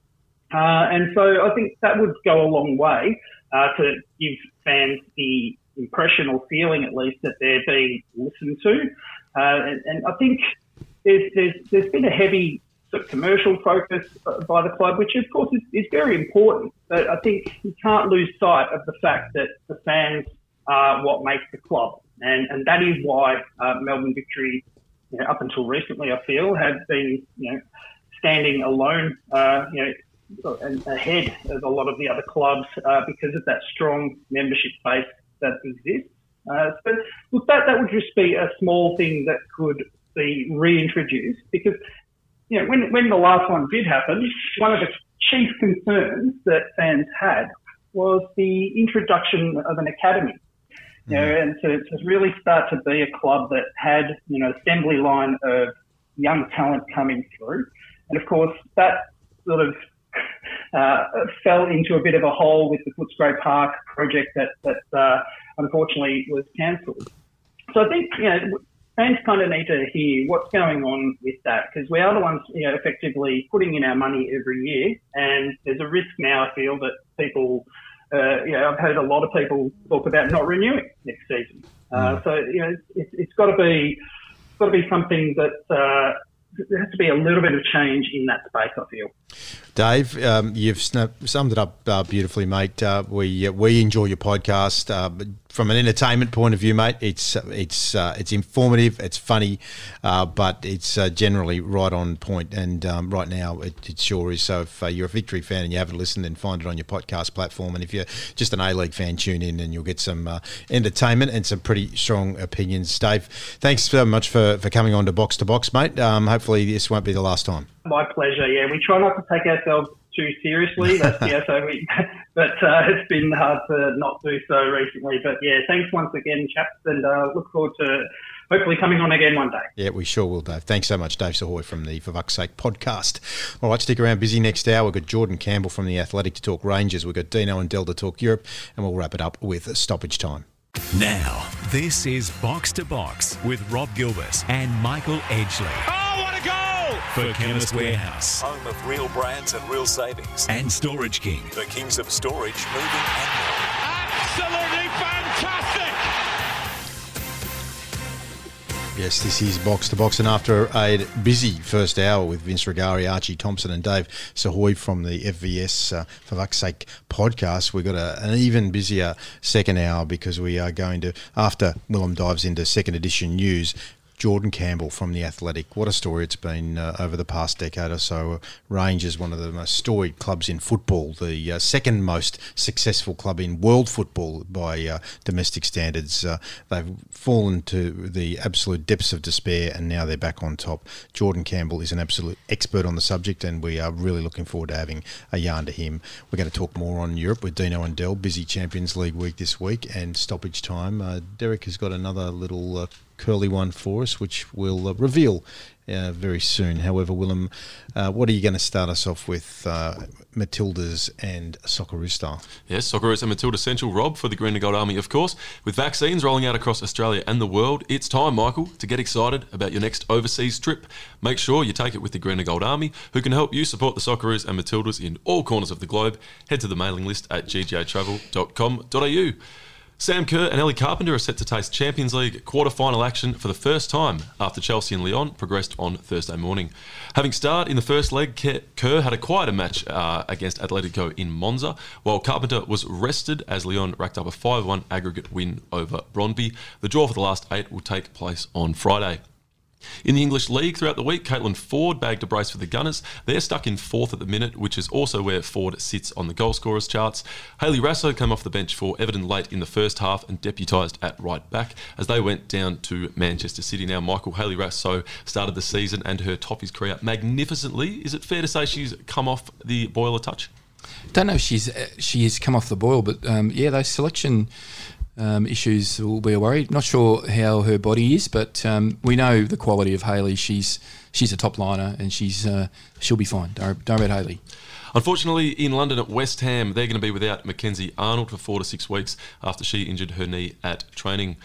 [SPEAKER 10] Uh, and so I think that would go a long way uh, to give fans the impression or feeling, at least, that they're being listened to. Uh, and, and, I think there's, there's, there's been a heavy sort of commercial focus by the club, which of course is, is very important. But I think you can't lose sight of the fact that the fans what makes the club. And, and that is why uh, Melbourne Victory, you know, up until recently, I feel, have been you know, standing alone, uh, you know, ahead of a lot of the other clubs uh, because of that strong membership base that exists. Uh, but look, that, that would just be a small thing that could be reintroduced because, you know, when, when the last one did happen, one of the chief concerns that fans had was the introduction of an academy you know, and to, to really start to be a club that had, you know, assembly line of young talent coming through. And of course, that sort of [laughs] uh, fell into a bit of a hole with the Footscray Park project that, that uh, unfortunately was cancelled. So I think, you know, fans kind of need to hear what's going on with that because we are the ones, you know, effectively putting in our money every year. And there's a risk now, I feel, that people uh, you know, I've heard a lot of people talk about not renewing next season. Uh, mm. So you know, it's, it's got to be it's got to be something that uh, there has to be a little bit of change in that space. I feel.
[SPEAKER 4] Dave, um, you've summed it up uh, beautifully, mate. Uh, we uh, we enjoy your podcast uh, from an entertainment point of view, mate. It's it's uh, it's informative, it's funny, uh, but it's generally right on point. And um, right now, it, it, sure is. So if you're a Victory fan and you haven't listened, then find it on your podcast platform. And if you're just an A League fan, tune in and you'll get some entertainment and some pretty strong opinions. Dave, thanks so much for, for coming on to Box to Box, mate. Um, hopefully, this won't be the last time.
[SPEAKER 10] My pleasure. Yeah, we try not to take ourselves too seriously. That's yeah. So we, [laughs] but uh, it's been hard to not do so recently. But yeah, thanks once again, chaps, and uh, look forward to hopefully coming on again one day.
[SPEAKER 4] Yeah, we sure will, Dave. Thanks so much, Dave Sahoy from the For Fuck's Sake podcast. All right, stick around. Busy next hour. We've got Jordan Campbell from the Athletic to talk Rangers. We've got Dino and Del to talk Europe, and we'll wrap it up with stoppage time.
[SPEAKER 1] Now, this is Box to Box with Rob Gilbert and Michael Edgley.
[SPEAKER 2] Oh, what a goal!
[SPEAKER 1] For Chemist Warehouse
[SPEAKER 3] Home of real brands and real savings.
[SPEAKER 1] and Storage King.
[SPEAKER 3] The kings of storage, moving and.
[SPEAKER 2] Absolutely fantastic!
[SPEAKER 4] Yes, this is Box to Box, and after a busy first hour with Vince Rugari, Archie Thompson, and Dave Sahoy from the FFS uh, For Fuck's Sake podcast, we've got a, an even busier second hour because we are going to, after Willem dives into second edition news, Jordan Campbell from The Athletic. What a story it's been uh, over the past decade or so. Rangers, one of the most storied clubs in football, the uh, second most successful club in world football by uh, domestic standards. Uh, they've fallen to the absolute depths of despair and now they're back on top. Jordan Campbell is an absolute expert on the subject and we are really looking forward to having a yarn to him. We're going to talk more on Europe with Dino and Dell. Busy Champions League week this week and stoppage time. Uh, Derek has got another little uh, curly one for us, which we'll uh, reveal uh, very soon. However, Willem, uh, what are you going to start us off with? Uh, Matildas and Soccerista.
[SPEAKER 6] Yes, Socceroos and Matilda Central, Rob, for the Green and Gold Army, of course. With vaccines rolling out across Australia and the world, it's time, Michael, to get excited about your next overseas trip. Make sure you take it with the Green and Gold Army, who can help you support the Socceroos and Matildas in all corners of the globe. Head to the mailing list at ggtravel.com.au. Sam Kerr and Ellie Carpenter are set to taste Champions League quarter-final action for the first time after Chelsea and Lyon progressed on Thursday morning. Having starred in the first leg, Kerr had a quieter match uh, against Atletico in Monza, while Carpenter was rested as Lyon racked up a 5-1 aggregate win over Brondby. The draw for the last eight will take place on Friday. In the English League throughout the week, Caitlin Foord bagged a brace for the Gunners. They're stuck in fourth at the minute, which is also where Foord sits on the goal scorers charts. Hayley Raso came off the bench for Everton late in the first half and deputised at right back as they went down to Manchester City. Now, Michael Hayley Raso started the season and her Toffees career magnificently. Is it fair to say she's come off the boil a touch?
[SPEAKER 5] Don't know if she's uh, she has come off the boil, but um, yeah, those selection um, issues will be a worry. Not sure how her body is, but um, we know the quality of Hayley. She's she's a top liner, and she's uh, she'll be fine. Don't, don't about Hayley.
[SPEAKER 6] Unfortunately, in London at West Ham, they're going to be without Mackenzie Arnold for four to six weeks after she injured her knee at training.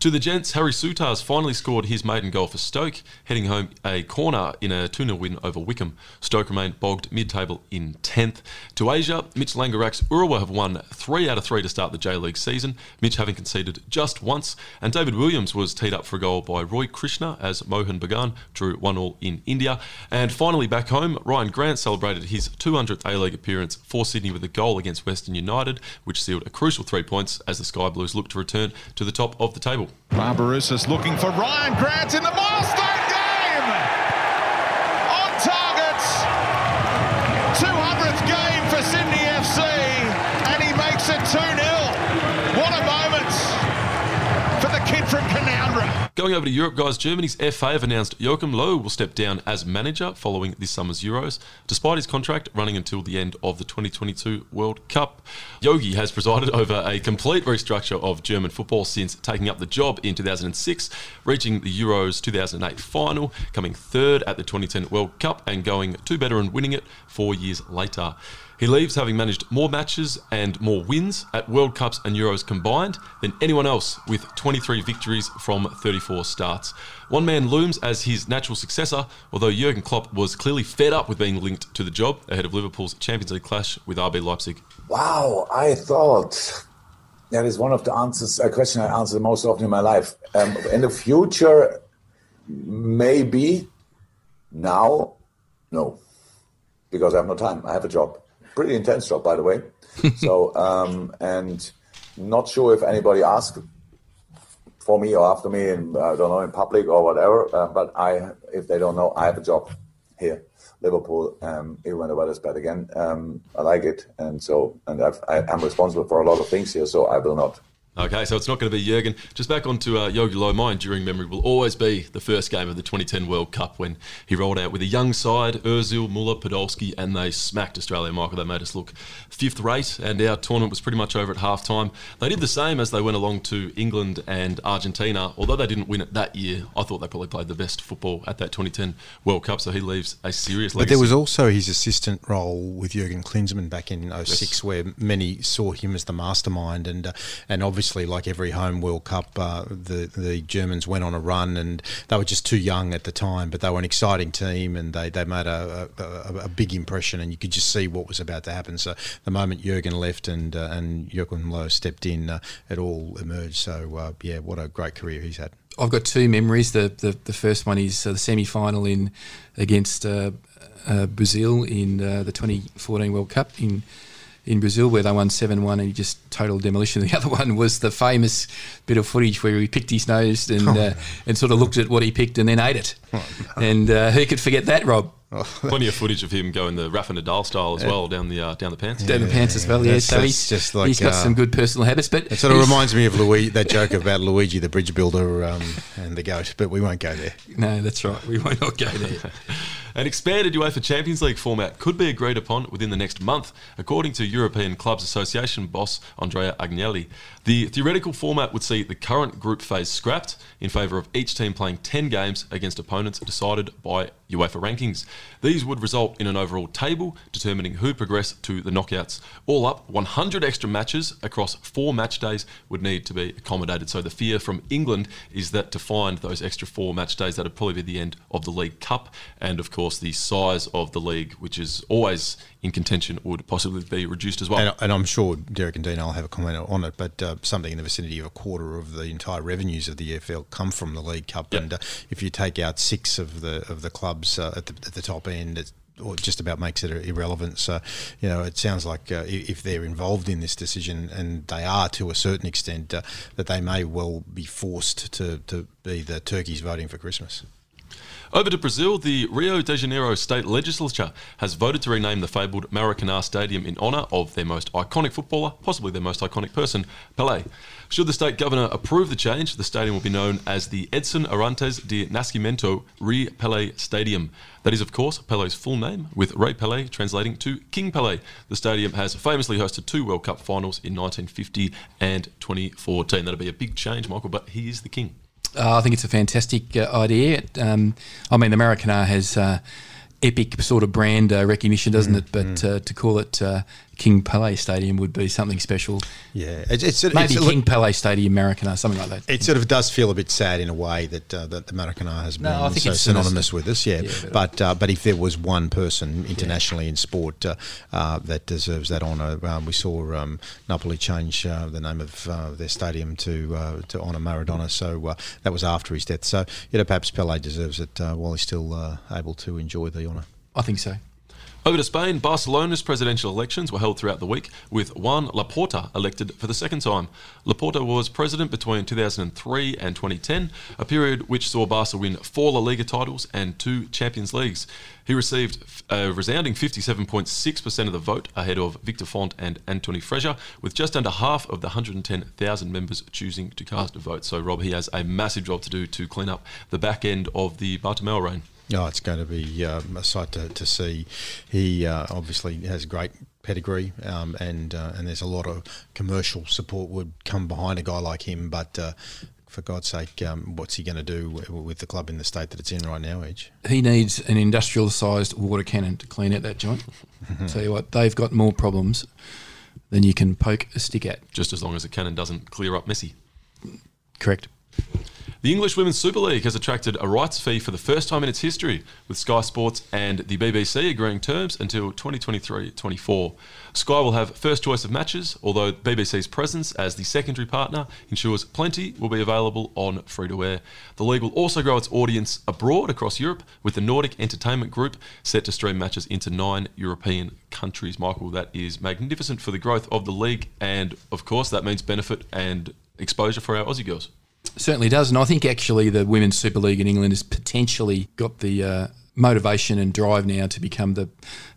[SPEAKER 6] To the gents, Harry Souttar's finally scored his maiden goal for Stoke, heading home a corner in a 2 0 win over Wycombe. Stoke remained bogged mid table in 10th. To Asia, Mitch Langerak's Urawa have won three out of three to start the J League season, Mitch having conceded just once, and David Williams was teed up for a goal by Roy Krishna as Mohun Bagan drew 1 all in India. And finally, back home, Ryan Grant celebrated his 200 a-League appearance for Sydney with a goal against Western United, which sealed a crucial three points as the Sky Blues looked to return to the top of the table.
[SPEAKER 2] Barbarouses looking for Ryan Grant in the master!
[SPEAKER 6] Going over to Europe, guys, Germany's FA have announced Joachim Low will step down as manager following this summer's Euros, despite his contract running until the end of the 2022 World Cup. Yogi has presided [laughs] over a complete restructure of German football since taking up the job in 2006, reaching the Euros 2008 final, coming third at the 2010 World Cup, and going two better and winning it four years later. He leaves having managed more matches and more wins at World Cups and Euros combined than anyone else, with 23 victories from 34 starts. One man looms as his natural successor, although Jurgen Klopp was clearly fed up with being linked to the job ahead of Liverpool's Champions League clash with RB Leipzig.
[SPEAKER 11] Wow, I thought that is one of the answers, a question I answer most often in my life. Um, in the future, maybe. Now, no, because I have no time. I have a job, pretty intense job, by the way. [laughs] so, um, and not sure if anybody asked for me or after me, in, I don't know, in public or whatever. Uh, but I, if they don't know, I have a job here, Liverpool. Um, even when the weather's bad again, um, I like it, and so and I've, I, I'm responsible for a lot of things here. So I will not
[SPEAKER 6] Okay, so it's not going to be Jurgen. Just back onto uh, Yogi Low. My enduring memory will always be the first game of the 2010 World Cup when he rolled out with a young side, Ozil, Muller, Podolski, and they smacked Australia. Michael, they made us look fifth rate, and our tournament was pretty much over at half time. They did the same as they went along to England and Argentina. Although they didn't win it that year, I thought they probably played the best football at that 2010 World Cup, so he leaves a serious legacy.
[SPEAKER 4] But there was also his assistant role with Jurgen Klinsmann back in 06 where many saw him as the mastermind and uh, and obviously like every home World Cup uh, the the Germans went on a run and they were just too young at the time but they were an exciting team and they, they made a, a, a, big impression and you could just see what was about to happen. So the moment Jurgen left and uh, and Joachim Low stepped in uh, it all emerged. So uh, yeah what a great career he's had.
[SPEAKER 5] I've got two memories. The the, the first one is uh, the semi final in against uh, Brazil in the 2014 World Cup in in Brazil where they won 7 1 and he just total demolition. The [laughs] other one was the famous bit of footage where he picked his nose and, uh, and sort of looked at what he picked and then ate it. And uh, who could forget that, Rob?
[SPEAKER 6] Plenty of footage of him going the Rafa Nadal style as well down the uh, down the pants.
[SPEAKER 5] Down the pants as well, yeah.
[SPEAKER 4] That's-
[SPEAKER 5] So
[SPEAKER 4] that's
[SPEAKER 5] he's
[SPEAKER 4] just like,
[SPEAKER 5] he's got
[SPEAKER 4] uh,
[SPEAKER 5] some good personal habits, but
[SPEAKER 4] It sort of reminds me of Luigi, that joke about Luigi the bridge builder um, and the goat, but we won't go there.
[SPEAKER 5] No, that's right. We won't not go there. [laughs]
[SPEAKER 6] An expanded UEFA Champions League format could be agreed upon within the next month, according to European Clubs Association boss Andrea Agnelli. The theoretical format would see the current group phase scrapped in favour of each team playing 10 games against opponents decided by UEFA rankings. These would result in an overall table determining who progress to the knockouts. All up, 100 extra matches across four match days would need to be accommodated. So the fear from England is that to find those extra four match days, that'd probably be the end of the League Cup. And of course, the size of the league, which is always in contention, would possibly be reduced as well.
[SPEAKER 4] And, and I'm sure Derek and Dean will have a comment on it, but uh, something in the vicinity of a quarter of the entire revenues of the EFL come from the League Cup. And uh, if you take out six of the of the clubs uh, at, the, at the top end, it's or it just about makes it irrelevant. So, you know, it sounds like uh, if they're involved in this decision, and they are to a certain extent, uh, that they may well be forced to, to be the turkeys voting for Christmas.
[SPEAKER 6] Over to Brazil, the Rio de Janeiro state legislature has voted to rename the fabled Maracanã Stadium in honour of their most iconic footballer, possibly their most iconic person, Pelé. Should the state governor approve the change, the stadium will be known as the Edson Arantes de Nascimento Rei Pelé Stadium. That is, of course, Pelé's full name, with Rei Pelé translating to King Pelé. The stadium has famously hosted two World Cup finals in 1950 and 2014. That'll be a big change, Michael, but he is the king.
[SPEAKER 5] Uh, I think it's a fantastic uh, idea. Um, I mean, the Maracana has uh, epic sort of brand uh, recognition, doesn't
[SPEAKER 4] Mm,
[SPEAKER 5] it? But uh, to call it uh, King Pelé Stadium would be something special.
[SPEAKER 4] Yeah, it's, it's,
[SPEAKER 5] Maybe
[SPEAKER 4] it's,
[SPEAKER 5] King Pelé Stadium Maracana, something like that.
[SPEAKER 4] It sort of does feel a bit sad in a way that uh, that the Maracana has been so synonymous with us. Yeah,
[SPEAKER 5] Yeah, but-
[SPEAKER 4] but uh, but if there was one person internationally in sport uh, uh, that deserves that honour, um, we saw um, Napoli change uh, the name of uh, their stadium to uh, to honour Maradona. So uh, that was after his death. So you know, perhaps Pele deserves it uh, while he's still uh, able to enjoy the honour.
[SPEAKER 5] I think so.
[SPEAKER 6] Over to Spain, Barcelona's presidential elections were held throughout the week, with Joan Laporta elected for the second time. Laporta was president between 2003 and 2010, a period which saw Barca win four La Liga titles and two Champions Leagues. He received a resounding 57.6% of the vote ahead of Victor Font and Antoni Freixa, with just under half of the 110,000 members choosing to cast a vote. So, Rob, he has a massive job to do to clean up the back end of the Bartomeu reign.
[SPEAKER 4] Oh, it's going to be um, a sight to, to see. He uh, obviously has great pedigree, um, and uh, and there's a lot of commercial support would come behind a guy like him. But uh, for God's sake, um, what's he going to do w- with the club in the state that it's in right now, Edge?
[SPEAKER 5] He needs an industrial sized water cannon to clean out that joint. [laughs] Tell you what, they've got more problems than you can poke a stick at.
[SPEAKER 6] Just as long as the cannon doesn't clear up messy.
[SPEAKER 5] Correct.
[SPEAKER 6] The English Women's Super League has attracted a rights fee for the first time in its history, with Sky Sports and the BBC agreeing terms until 2023-24. Sky will have first choice of matches, although BBC's presence as the secondary partner ensures plenty will be available on free-to-air. The league will also grow its audience abroad across Europe, with the Nordic Entertainment Group set to stream matches into nine European countries. Michael, that is magnificent for the growth of the league, and of course that means benefit and exposure for our Aussie girls.
[SPEAKER 5] Certainly does, and I think actually the Women's Super League in England has potentially got the uh, motivation and drive now to become the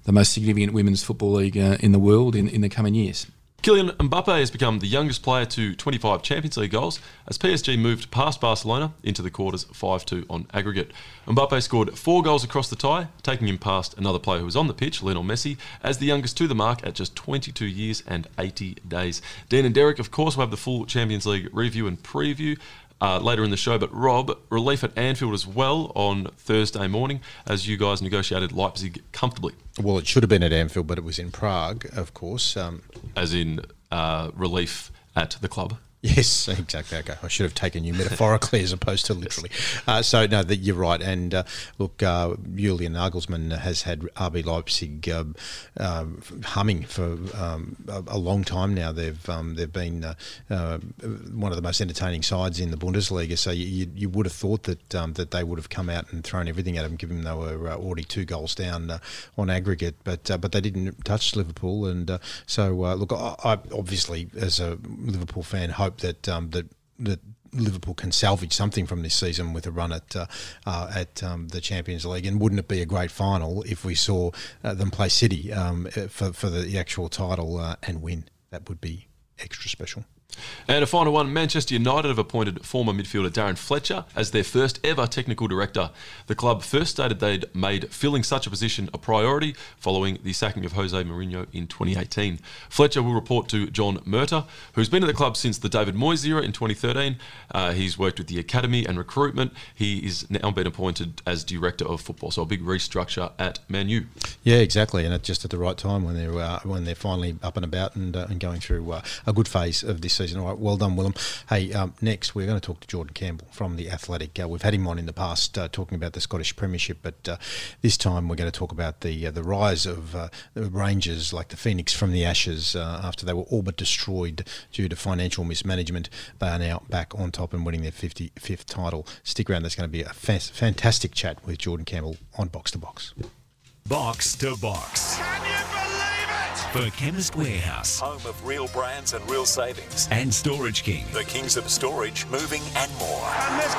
[SPEAKER 5] the most significant women's football league uh, in the world in, in the coming years.
[SPEAKER 6] Kylian Mbappe has become the youngest player to 25 Champions League goals as PSG moved past Barcelona into the quarters 5 2 on aggregate. Mbappe scored four goals across the tie, taking him past another player who was on the pitch, Lionel Messi, as the youngest to the mark at just 22 years and 80 days. Dean and Derek, of course, will have the full Champions League review and preview uh, later in the show. But Rob, relief at Anfield as well on Thursday morning as you guys negotiated Leipzig comfortably.
[SPEAKER 4] Well, it should have been at Anfield, but it was in Prague, of course. Um,
[SPEAKER 6] as in uh, relief at the club.
[SPEAKER 4] Yes, [laughs] exactly. Okay, I should have taken you metaphorically as opposed to literally. Uh, so no, that you're right. And uh, look, uh, Julian Nagelsmann has had RB Leipzig um, um, humming for um, a, long time now. They've um, they've been uh, uh, one of the most entertaining sides in the Bundesliga. So you, you would have thought that um, that they would have come out and thrown everything at them, given they were uh, already two goals down on aggregate. But but they didn't touch Liverpool. And so look, I, I obviously as a Liverpool fan hope hope that um, that that Liverpool can salvage something from this season with a run at uh, uh, at um, the Champions League. And wouldn't it be a great final if we saw uh, them play City um, for for the actual title uh, and win? That would be extra special.
[SPEAKER 6] And a final one Manchester United have appointed former midfielder Darren Fletcher as their first ever technical director. The club first stated they'd made filling such a position a priority following the sacking of Jose Mourinho in 2018. Fletcher will report to John Murtough, who's been at the club since the David Moyes era in 2013. Uh, he's worked with the academy and recruitment. He is now been appointed as director of football, so a big restructure at Manu.
[SPEAKER 4] Yeah, exactly, and it's just at the right time when they're uh, when they're finally up and about and, uh, and going through uh, a good phase of this season. All right, well done, Willem. Hey, um, next we're going to talk to Jordan Campbell from the Athletic. Uh, we've had him on in the past uh, talking about the Scottish Premiership, but uh, this time we're going to talk about the uh, the rise of uh, the Rangers, like the phoenix from the ashes, uh, after they were all but destroyed due to financial mismanagement. They are now back on top and winning their 55th title. Stick around. that's going to be a fa- fantastic chat with Jordan Campbell on Box to Box.
[SPEAKER 1] Box to Box. For Chemist Warehouse.
[SPEAKER 3] Home of real brands and real savings.
[SPEAKER 1] And Storage King.
[SPEAKER 3] The kings of storage, moving and more.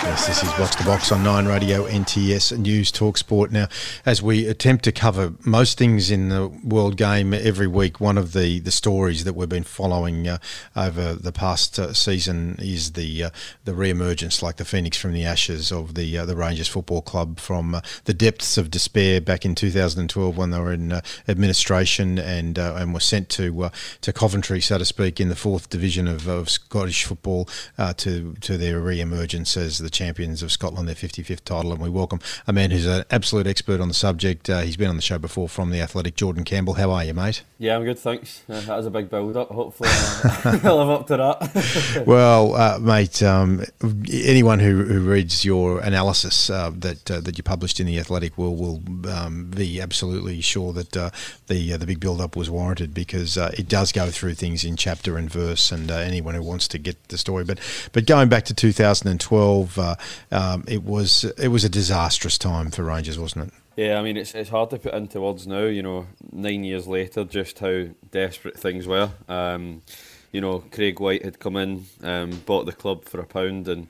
[SPEAKER 4] Yes, this is Box to Box on Nine Radio, NTS News Talk Sport. Now, as we attempt to cover most things in the world game every week, one of the, the stories that we've been following uh, over the past uh, season is the uh, the re-emergence, like the phoenix from the ashes, of the uh, the Rangers Football Club from uh, the depths of despair back in 2012 when they were in uh, administration and and were sent to uh, to Coventry, so to speak, in the fourth division of, of Scottish football uh, to to their re-emergence as the champions of Scotland, their 55th title. And we welcome a man who's an absolute expert on the subject. Uh, he's been on the show before from the Athletic, Jordan Campbell. How are you, mate?
[SPEAKER 12] Yeah, I'm good, thanks. Uh, that was a big build-up. Hopefully, uh, [laughs] I'll live up to that. [laughs] [laughs]
[SPEAKER 4] well, uh, mate, um, anyone who, who reads your analysis that that you published in the Athletic will will um, be absolutely sure that the the big build-up was warranted warranted because uh, it does go through things in chapter and verse, and uh, anyone who wants to get the story. But but going back to 2012, uh, um, it was it was a disastrous time for Rangers, wasn't it?
[SPEAKER 12] Yeah, I mean it's it's hard to put into words now. You know, nine years later, just how desperate things were. Um, you know, Craig Whyte had come in, um, bought the club for a pound, and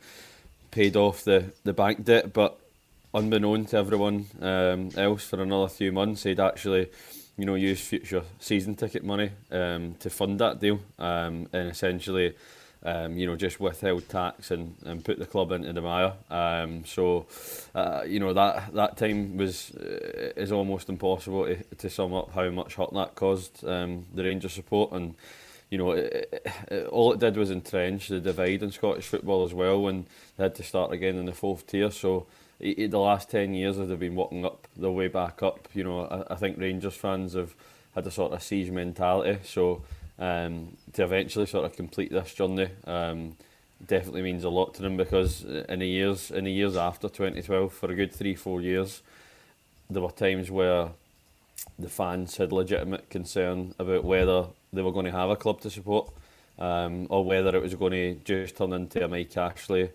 [SPEAKER 12] paid off the, the bank debt, but unbeknown to everyone um, else for another few months, he'd actually you know, use future season ticket money um, to fund that deal, um, and essentially, um, you know, just withheld tax and, and put the club into the mire. Um, so, uh, you know, that that time was uh, is almost impossible to, to sum up how much hurt that caused um, the Rangers support and. You know, it, it, all it did was entrench the divide in Scottish football as well, when they had to start again in the fourth tier. So, the last 10 years as they've been walking up their way back up, you know, I, I think Rangers fans have had a sort of siege mentality. So um, to eventually sort of complete this journey um, definitely means a lot to them because in the years in the years after 2012, for a good three four years, there were times where the fans had legitimate concern about whether they were going to have a club to support um, or whether it was going to just turn into a Mike Ashley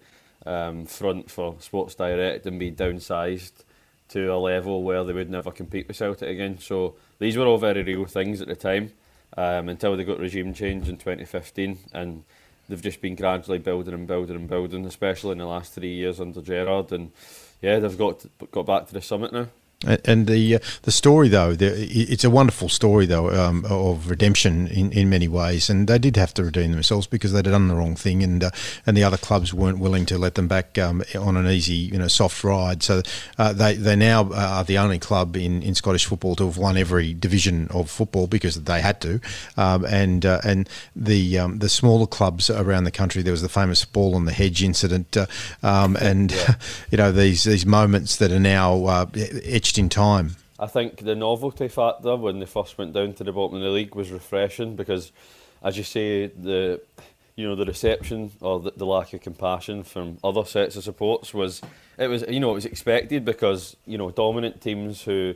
[SPEAKER 12] um, front for Sports Direct and be downsized to a level where they would never compete with Celtic again. So these were all very real things at the time um, until they got regime change in 2015 and they've just been gradually building and building and building, especially in the last three years under Gerard. And yeah, they've got got back to the summit now.
[SPEAKER 4] And- the uh, the story though, the, it's a wonderful story though um, of redemption in, in many ways, and they did have to redeem themselves because they'd done the wrong thing, and uh, and the other clubs weren't willing to let them back um, on an easy, you know, soft ride. So uh, they they now are the only club in, in Scottish football to have won every division of football because they had to, um, and uh, and the um, the smaller clubs around the country. There was the famous ball on the hedge incident, uh, um, and [laughs] you know these these moments that are now uh, etched in time.
[SPEAKER 12] I think the novelty factor when they first went down to the bottom of the league was refreshing because, as you say, the you know the reception or the, the lack of compassion from other sets of supports was it was you know it was expected because you know dominant teams who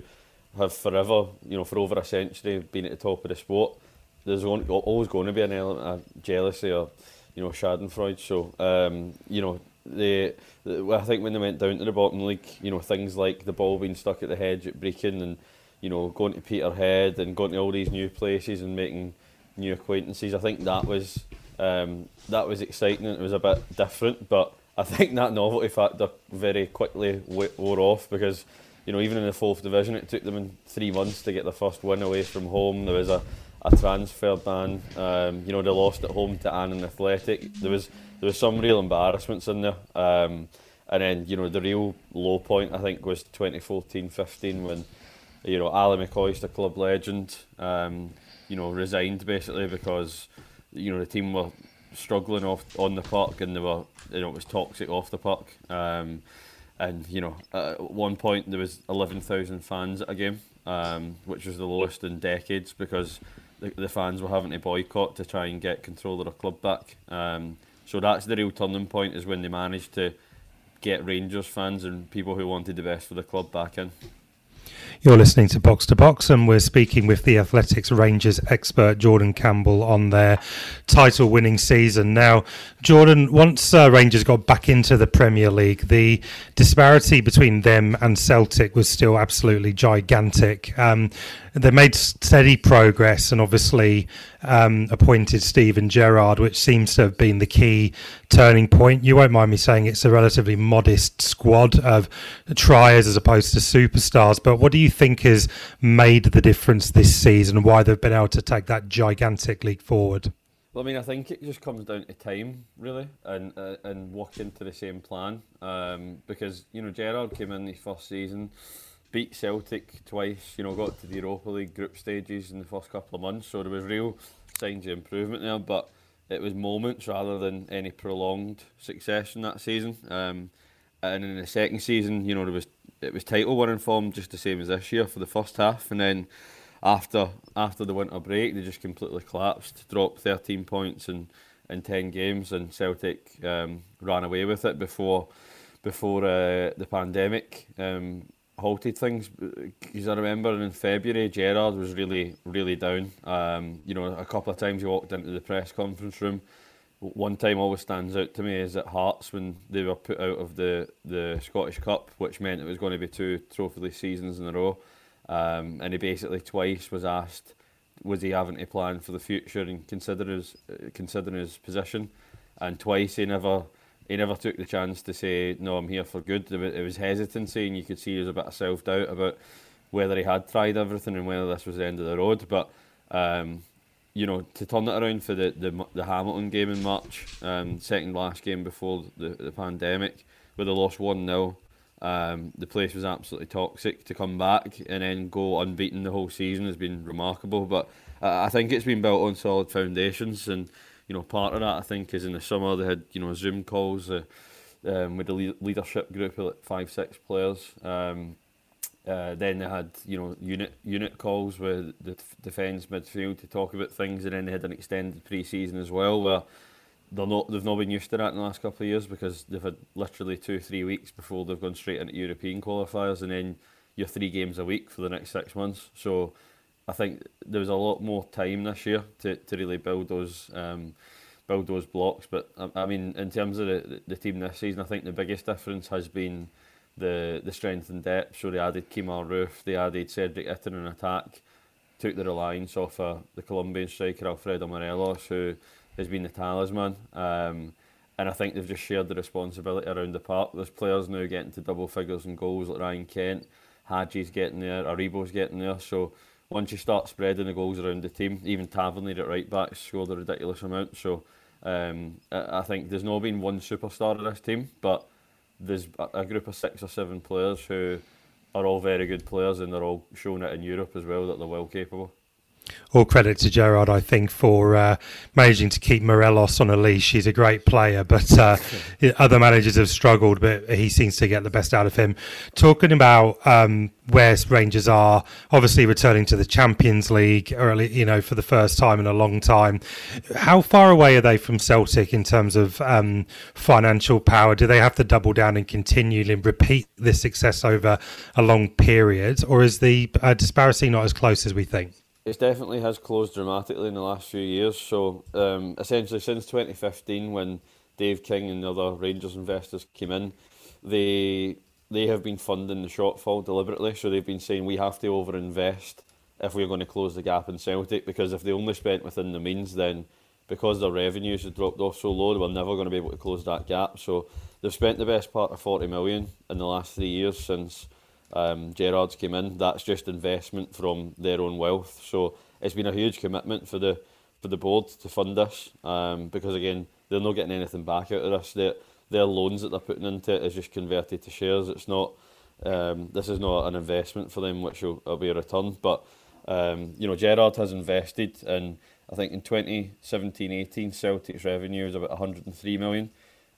[SPEAKER 12] have forever you know for over a century been at the top of the sport. There's always going to be an element of jealousy or you know Schadenfreude. So um, you know the- I think when they went down to the bottom league, you know things like the ball being stuck at the hedge at Brechin and you know going to Peterhead and going to all these new places and making new acquaintances. I think that was um, that was exciting it was a bit different, but I think that novelty factor very quickly wore off because you know even in the fourth division, it took them three months to get their first win away from home. There was a, a transfer ban. Um, you know they lost at home to Annan Athletic. There was there was some real embarrassments in there. Um, and then you know the real low point I think was 2014-15 when you know Ally McCoist, a club legend, um, you know resigned basically because you know the team were struggling off on the puck and they were you know it was toxic off the puck. Um, and you know at one point there was 11,000 fans at a game, um, which was the lowest in decades because the, the fans were having to boycott to try and get control of their club back. Um, so that's the real turning point is when they managed to get Rangers fans and people who wanted the best for the club back in.
[SPEAKER 13] You're listening to Box to Box, and we're speaking with the Athletic's Rangers expert Jordan Campbell on their title winning season. Now, Jordan, once uh, Rangers got back into the Premier League, the disparity between them and Celtic was still absolutely gigantic. Um, they made steady progress and obviously um, appointed Steven Gerrard, which seems to have been the key turning point. You won't mind me saying it's a relatively modest squad of triers as opposed to superstars, but what do you think has made the difference this season and why they've been able to take that gigantic leap forward?
[SPEAKER 12] Well, I mean, I think it just comes down to time, really, and uh, and working to the same plan. Um, because you know, Gerrard came in his first season, beat Celtic twice. You know, got to the Europa League group stages in the first couple of months, so there was real signs of improvement there. But it was moments rather than any prolonged success in that season. Um, and in the second season, you know, there was it was title winning form just the same as this year for the first half, and then after after the winter break, they just completely collapsed, dropped 13 points in, in 10 games, and Celtic um, ran away with it before before uh, the pandemic um, halted things because I remember in February Gerard was really really down. Um, you know, a couple of times he walked into the press conference room. One time always stands out to me is at Hearts when they were put out of the the Scottish Cup, which meant it was going to be two trophy seasons in a row. Um, and he basically twice was asked, was he having to plan for the future and consider his uh, considering his position, and twice he never he never took the chance to say no, I'm here for good. It was hesitancy, and you could see there was a bit of self doubt about whether he had tried everything and whether this was the end of the road. But um, you know, to turn it around for the the, the Hamilton game in March, um, second last game before the, the pandemic, where they lost one 0 um, the place was absolutely toxic. To come back and then go unbeaten the whole season has been remarkable. But uh, I think it's been built on solid foundations, and you know part of that I think is in the summer they had you know Zoom calls uh, um, with the le- leadership group of like five six players. Um, uh, then they had you know unit unit calls with the defence midfield to talk about things, and then they had an extended pre-season as well where they're not they've not been used to that in the last couple of years because they've had literally two three weeks before they've gone straight into European qualifiers, and then you're three games a week for the next six months. So I think there was a lot more time this year to, to really build those um, build those blocks. But I, I mean, in terms of the, the team this season, I think the biggest difference has been the the strength and depth. So they added Kemar Roofe, they added Cedric Itten in attack, took the reliance off uh, the Colombian striker Alfredo Morelos, who has been the talisman. Um, and I think they've just shared the responsibility around the park. There's players now getting to double figures and goals like Ryan Kent, Hagi's getting there, Aribo's getting there. So once you start spreading the goals around the team, even Tavernier at right back scored a ridiculous amount. So um, I, think there's not been one superstar of this team, but there's a group of six or seven players who are all very good players and they're all showing it in Europe as well that they're well capable
[SPEAKER 13] all credit to Gerrard, I think, for uh, managing to keep Morelos on a leash. He's a great player, but uh, [laughs] other managers have struggled, but he seems to get the best out of him. Talking about um, where Rangers are, obviously returning to the Champions League, early, you know, for the first time in a long time. How far away are they from Celtic in terms of um, financial power? Do they have to double down and continually repeat this success over a long period, or is the uh, disparity not as close as we think?
[SPEAKER 12] It definitely has closed dramatically in the last few years. So um, essentially, since 2015, when Dave King and the other Rangers investors came in, they they have been funding the shortfall deliberately. So they've been saying we have to overinvest if we're going to close the gap in Celtic because if they only spent within the means, then because their revenues have dropped off so low, they were never going to be able to close that gap. So they've spent the best part of 40 million in the last three years since um, Gerard's came in, that's just investment from their own wealth. So it's been a huge commitment for the for the board to fund this um, because again they're not getting anything back out of this. Their their loans that they're putting into it is just converted to shares. It's not um, this is not an investment for them which will, will be a return. But um, you know Gerard has invested in I think in 2017-18 Celtic's revenue was about 103 million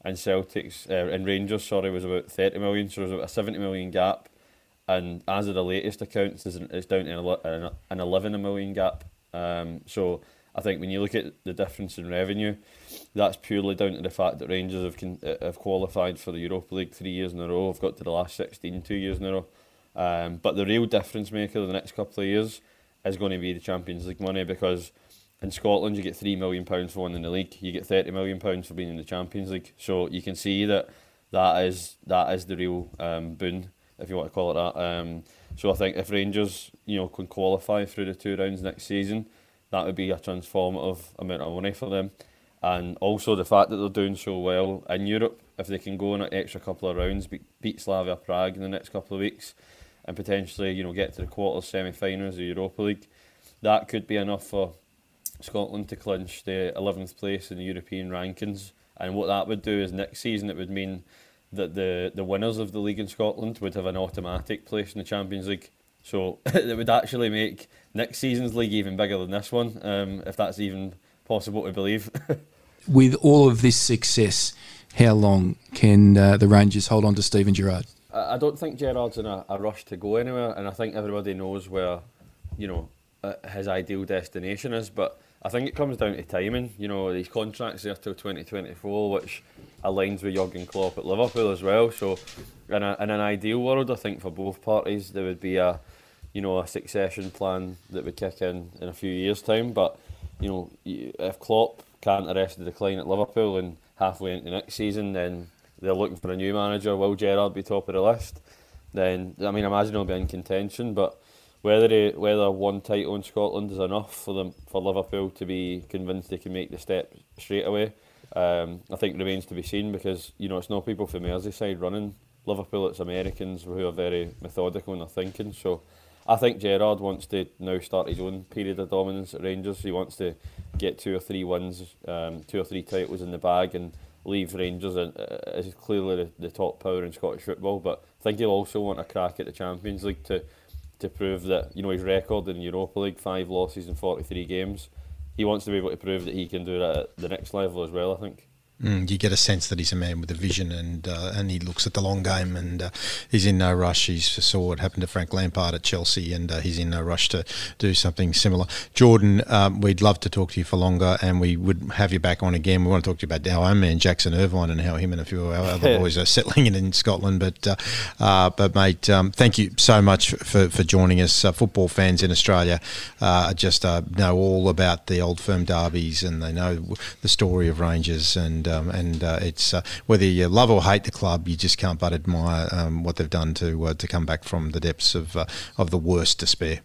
[SPEAKER 12] and Celtic's uh, and Rangers sorry was about 30 million so there was about a 70 million gap and as of the latest accounts, it's down to an 11 million gap. Um, so I think when you look at the difference in revenue, that's purely down to the fact that Rangers have con- uh, have qualified for the Europa League three years in a row. Have got to the last 16 two years in a row. Um, but the real difference maker the next couple of years is going to be the Champions League money because in Scotland you get three million pounds for winning the league. You get 30 million pounds for being in the Champions League. So you can see that that is that is the real um, boon if you want to call it that. Um, so I think if Rangers, you know, can qualify through the two rounds next season, that would be a transformative amount of money for them. And also the fact that they're doing so well in Europe, if they can go in an extra couple of rounds, beat, beat Slavia Prague in the next couple of weeks, and potentially, you know, get to the quarters, semi-finals of the Europa League, that could be enough for Scotland to clinch the 11th place in the European rankings. And what that would do is next season it would mean that the, the winners of the league in Scotland would have an automatic place in the Champions League. So [laughs] it would actually make next season's league even bigger than this one, um, if that's even possible to believe. [laughs]
[SPEAKER 5] With all of this success, how long can uh, the Rangers hold on to Steven Gerrard?
[SPEAKER 12] I don't think Gerrard's in a, a, rush to go anywhere, and I think everybody knows where, you know, uh, his ideal destination is. But I think it comes down to timing. You know, these contracts there till 2024, which aligns with Jurgen Klopp at Liverpool as well. So, in, a, in an ideal world, I think for both parties there would be a, you know, a succession plan that would kick in in a few years' time. But you know, if Klopp can't arrest the decline at Liverpool and halfway into next season, then they're looking for a new manager. Will Gerrard be top of the list? Then I mean, I imagine he'll be in contention, but. whether he, whether one title in Scotland is enough for them for Liverpool to be convinced they can make the step straight away, um, I think remains to be seen because you know it's not people from Merseyside running Liverpool, it's Americans who are very methodical in their thinking. So I think Gerard wants to now start his own period of dominance at Rangers. He wants to get two or three wins, um, two or three titles in the bag, and leave Rangers uh, as clearly the, the top power in Scottish football. But I think he'll also want a crack at the Champions League to to prove that, you know, his record in Europa League, five losses in 43 games, he wants to be able to prove that he can do that at the next level as well, I think.
[SPEAKER 4] Mm, you get a sense that he's a man with a vision, and uh, and he looks at the long game, and uh, he's in no rush. He saw what happened to Frank Lampard at Chelsea, and uh, he's in no rush to do something similar. Jordan, um, we'd love to talk to you for longer, and we would have you back on again. We want to talk to you about our own man Jackson Irvine and how him and a few of our other boys are settling in in Scotland. But uh, uh, but mate, um, thank you so much for, for joining us. Uh, football fans in Australia just know all about the old firm derbies, and they know the story of Rangers and um, and uh, it's uh, whether you love or hate the club, you just can't but admire um, what they've done to uh, to come back from the depths of uh, of the worst despair.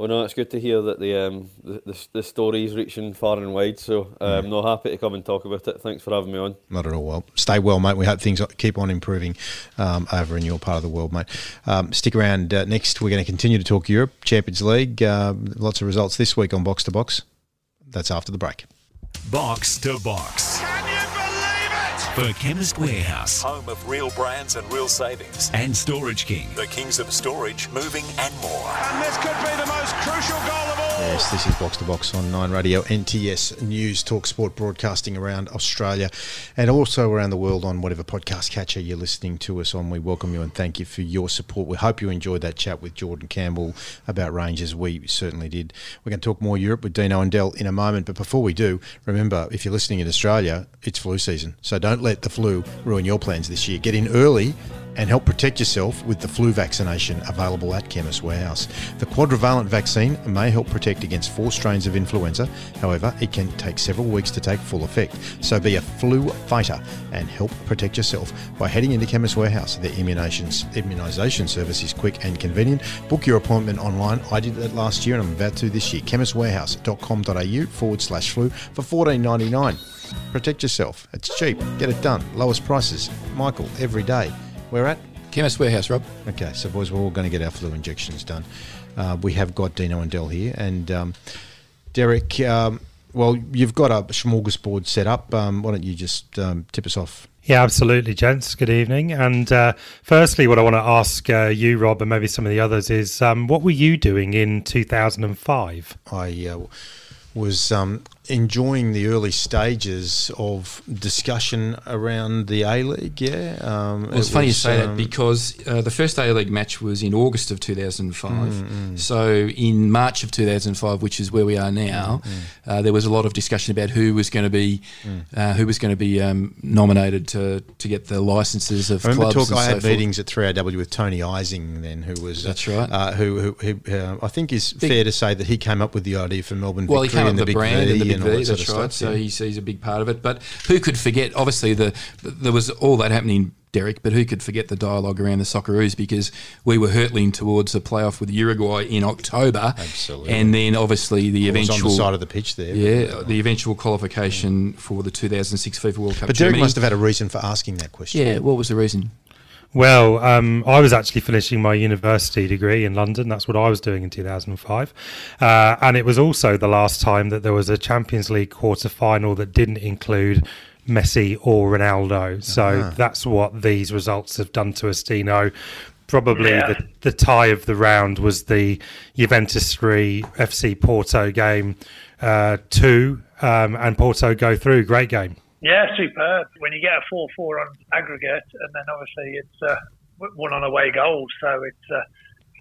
[SPEAKER 12] Well, no, it's good to hear that the um, the, the, the story's reaching far and wide. So I'm um, no, happy to come and talk about it. Thanks for having me on.
[SPEAKER 4] Not at all. Well, stay well, mate. We hope things keep on improving um, over in your part of the world, mate. Um, stick around. Uh, next, we're going to continue to talk Europe, Champions League. Uh, lots of results this week on Box to Box. That's after the break.
[SPEAKER 1] Box to Box. For Chemist Warehouse
[SPEAKER 3] Home of real brands and real savings.
[SPEAKER 1] and Storage King.
[SPEAKER 3] The kings of storage, moving and more.
[SPEAKER 2] And this could be the most crucial goal of all.
[SPEAKER 4] Yes, this is Box to Box on Nine Radio, NTS News, Talk Sport broadcasting around Australia and also around the world on whatever podcast catcher you're listening to us on. We welcome you and thank you for your support. We hope you enjoyed that chat with Jordan Campbell about Rangers. We certainly did. We're going to talk more Europe with Dino and Dell in a moment, but before we do, remember if you're listening in Australia, it's flu season. So don't let the flu ruin your plans this year. Get in early and help protect yourself with the flu vaccination available at Chemist Warehouse. The quadrivalent vaccine may help protect against four strains of influenza. However, it can take several weeks to take full effect. So be a flu fighter and help protect yourself by heading into Chemist Warehouse. Their immunisation service is quick and convenient. Book your appointment online. I did that last year and I'm about to this year. chemistwarehouse.com.au forward slash flu for fourteen ninety nine. Protect yourself. It's cheap. Get it done. Lowest prices. Michael, every day. We're at
[SPEAKER 5] Chemist Warehouse, Rob.
[SPEAKER 4] Okay, so boys, we're all going to get our flu injections done. Uh, we have got Dino and Dell here, and um, Derek. Um, well, you've got a smorgasbord set up. Um, why don't you just um, tip us off?
[SPEAKER 13] Yeah, absolutely, gents. Good evening. And uh, firstly, what I want to ask uh, you, Rob, and maybe some of the others is um, what were you doing in 2005?
[SPEAKER 4] I uh, was um, enjoying the early stages of discussion around the A League. Yeah, um,
[SPEAKER 5] Well, it's
[SPEAKER 4] it
[SPEAKER 5] funny you say
[SPEAKER 4] um,
[SPEAKER 5] that because uh, the first A League match was in August of 2005.
[SPEAKER 4] Mm, mm.
[SPEAKER 5] So in March of 2005, which is where we are now,
[SPEAKER 4] Mm,
[SPEAKER 5] uh, there was a lot of discussion about who was going to be uh, who was going to be um, nominated to to get the licenses of
[SPEAKER 4] I remember
[SPEAKER 5] clubs.
[SPEAKER 4] talk, I
[SPEAKER 5] and
[SPEAKER 4] had
[SPEAKER 5] forth.
[SPEAKER 4] meetings at 3AW with Tony Ising then, who was
[SPEAKER 5] That's right.
[SPEAKER 4] Uh, who who, who uh, I think is
[SPEAKER 5] Big-
[SPEAKER 4] fair to say that he came up with the idea for Melbourne.
[SPEAKER 5] Well, he
[SPEAKER 4] Victory
[SPEAKER 5] came up with the, brand
[SPEAKER 4] V
[SPEAKER 5] and the big
[SPEAKER 4] all that sort
[SPEAKER 5] That's
[SPEAKER 4] of
[SPEAKER 5] right.
[SPEAKER 4] stuff,
[SPEAKER 5] So
[SPEAKER 4] yeah.
[SPEAKER 5] he's, he's a big part of it. But who could forget? Obviously, the, there was all that happening, Derek. But who could forget the dialogue around the Socceroos because we were hurtling towards the playoff with Uruguay in October.
[SPEAKER 4] Absolutely.
[SPEAKER 5] And then obviously the
[SPEAKER 4] I on the
[SPEAKER 5] eventual
[SPEAKER 4] side of the pitch there.
[SPEAKER 5] Yeah, the eventual qualification for the 2006 FIFA World Cup.
[SPEAKER 4] But Derek
[SPEAKER 5] Germany.
[SPEAKER 4] must have had a reason for asking that question.
[SPEAKER 5] Yeah, what was the reason?
[SPEAKER 13] Well, um, I was actually finishing my university degree in London. That's what I was doing in 2005. Uh, and it was also the last time that there was a Champions League quarter final that didn't include Messi or Ronaldo. So
[SPEAKER 14] Ah.
[SPEAKER 13] that's what these results have done to us, Dino. Probably
[SPEAKER 14] Yeah.
[SPEAKER 13] the, the tie of the round was the Juventus 3 FC Porto game uh, 2, um, and Porto go through. Great game.
[SPEAKER 14] Yeah, superb. When you get a 4 4 on aggregate, and then obviously it's uh, one on away goals, so it's, uh,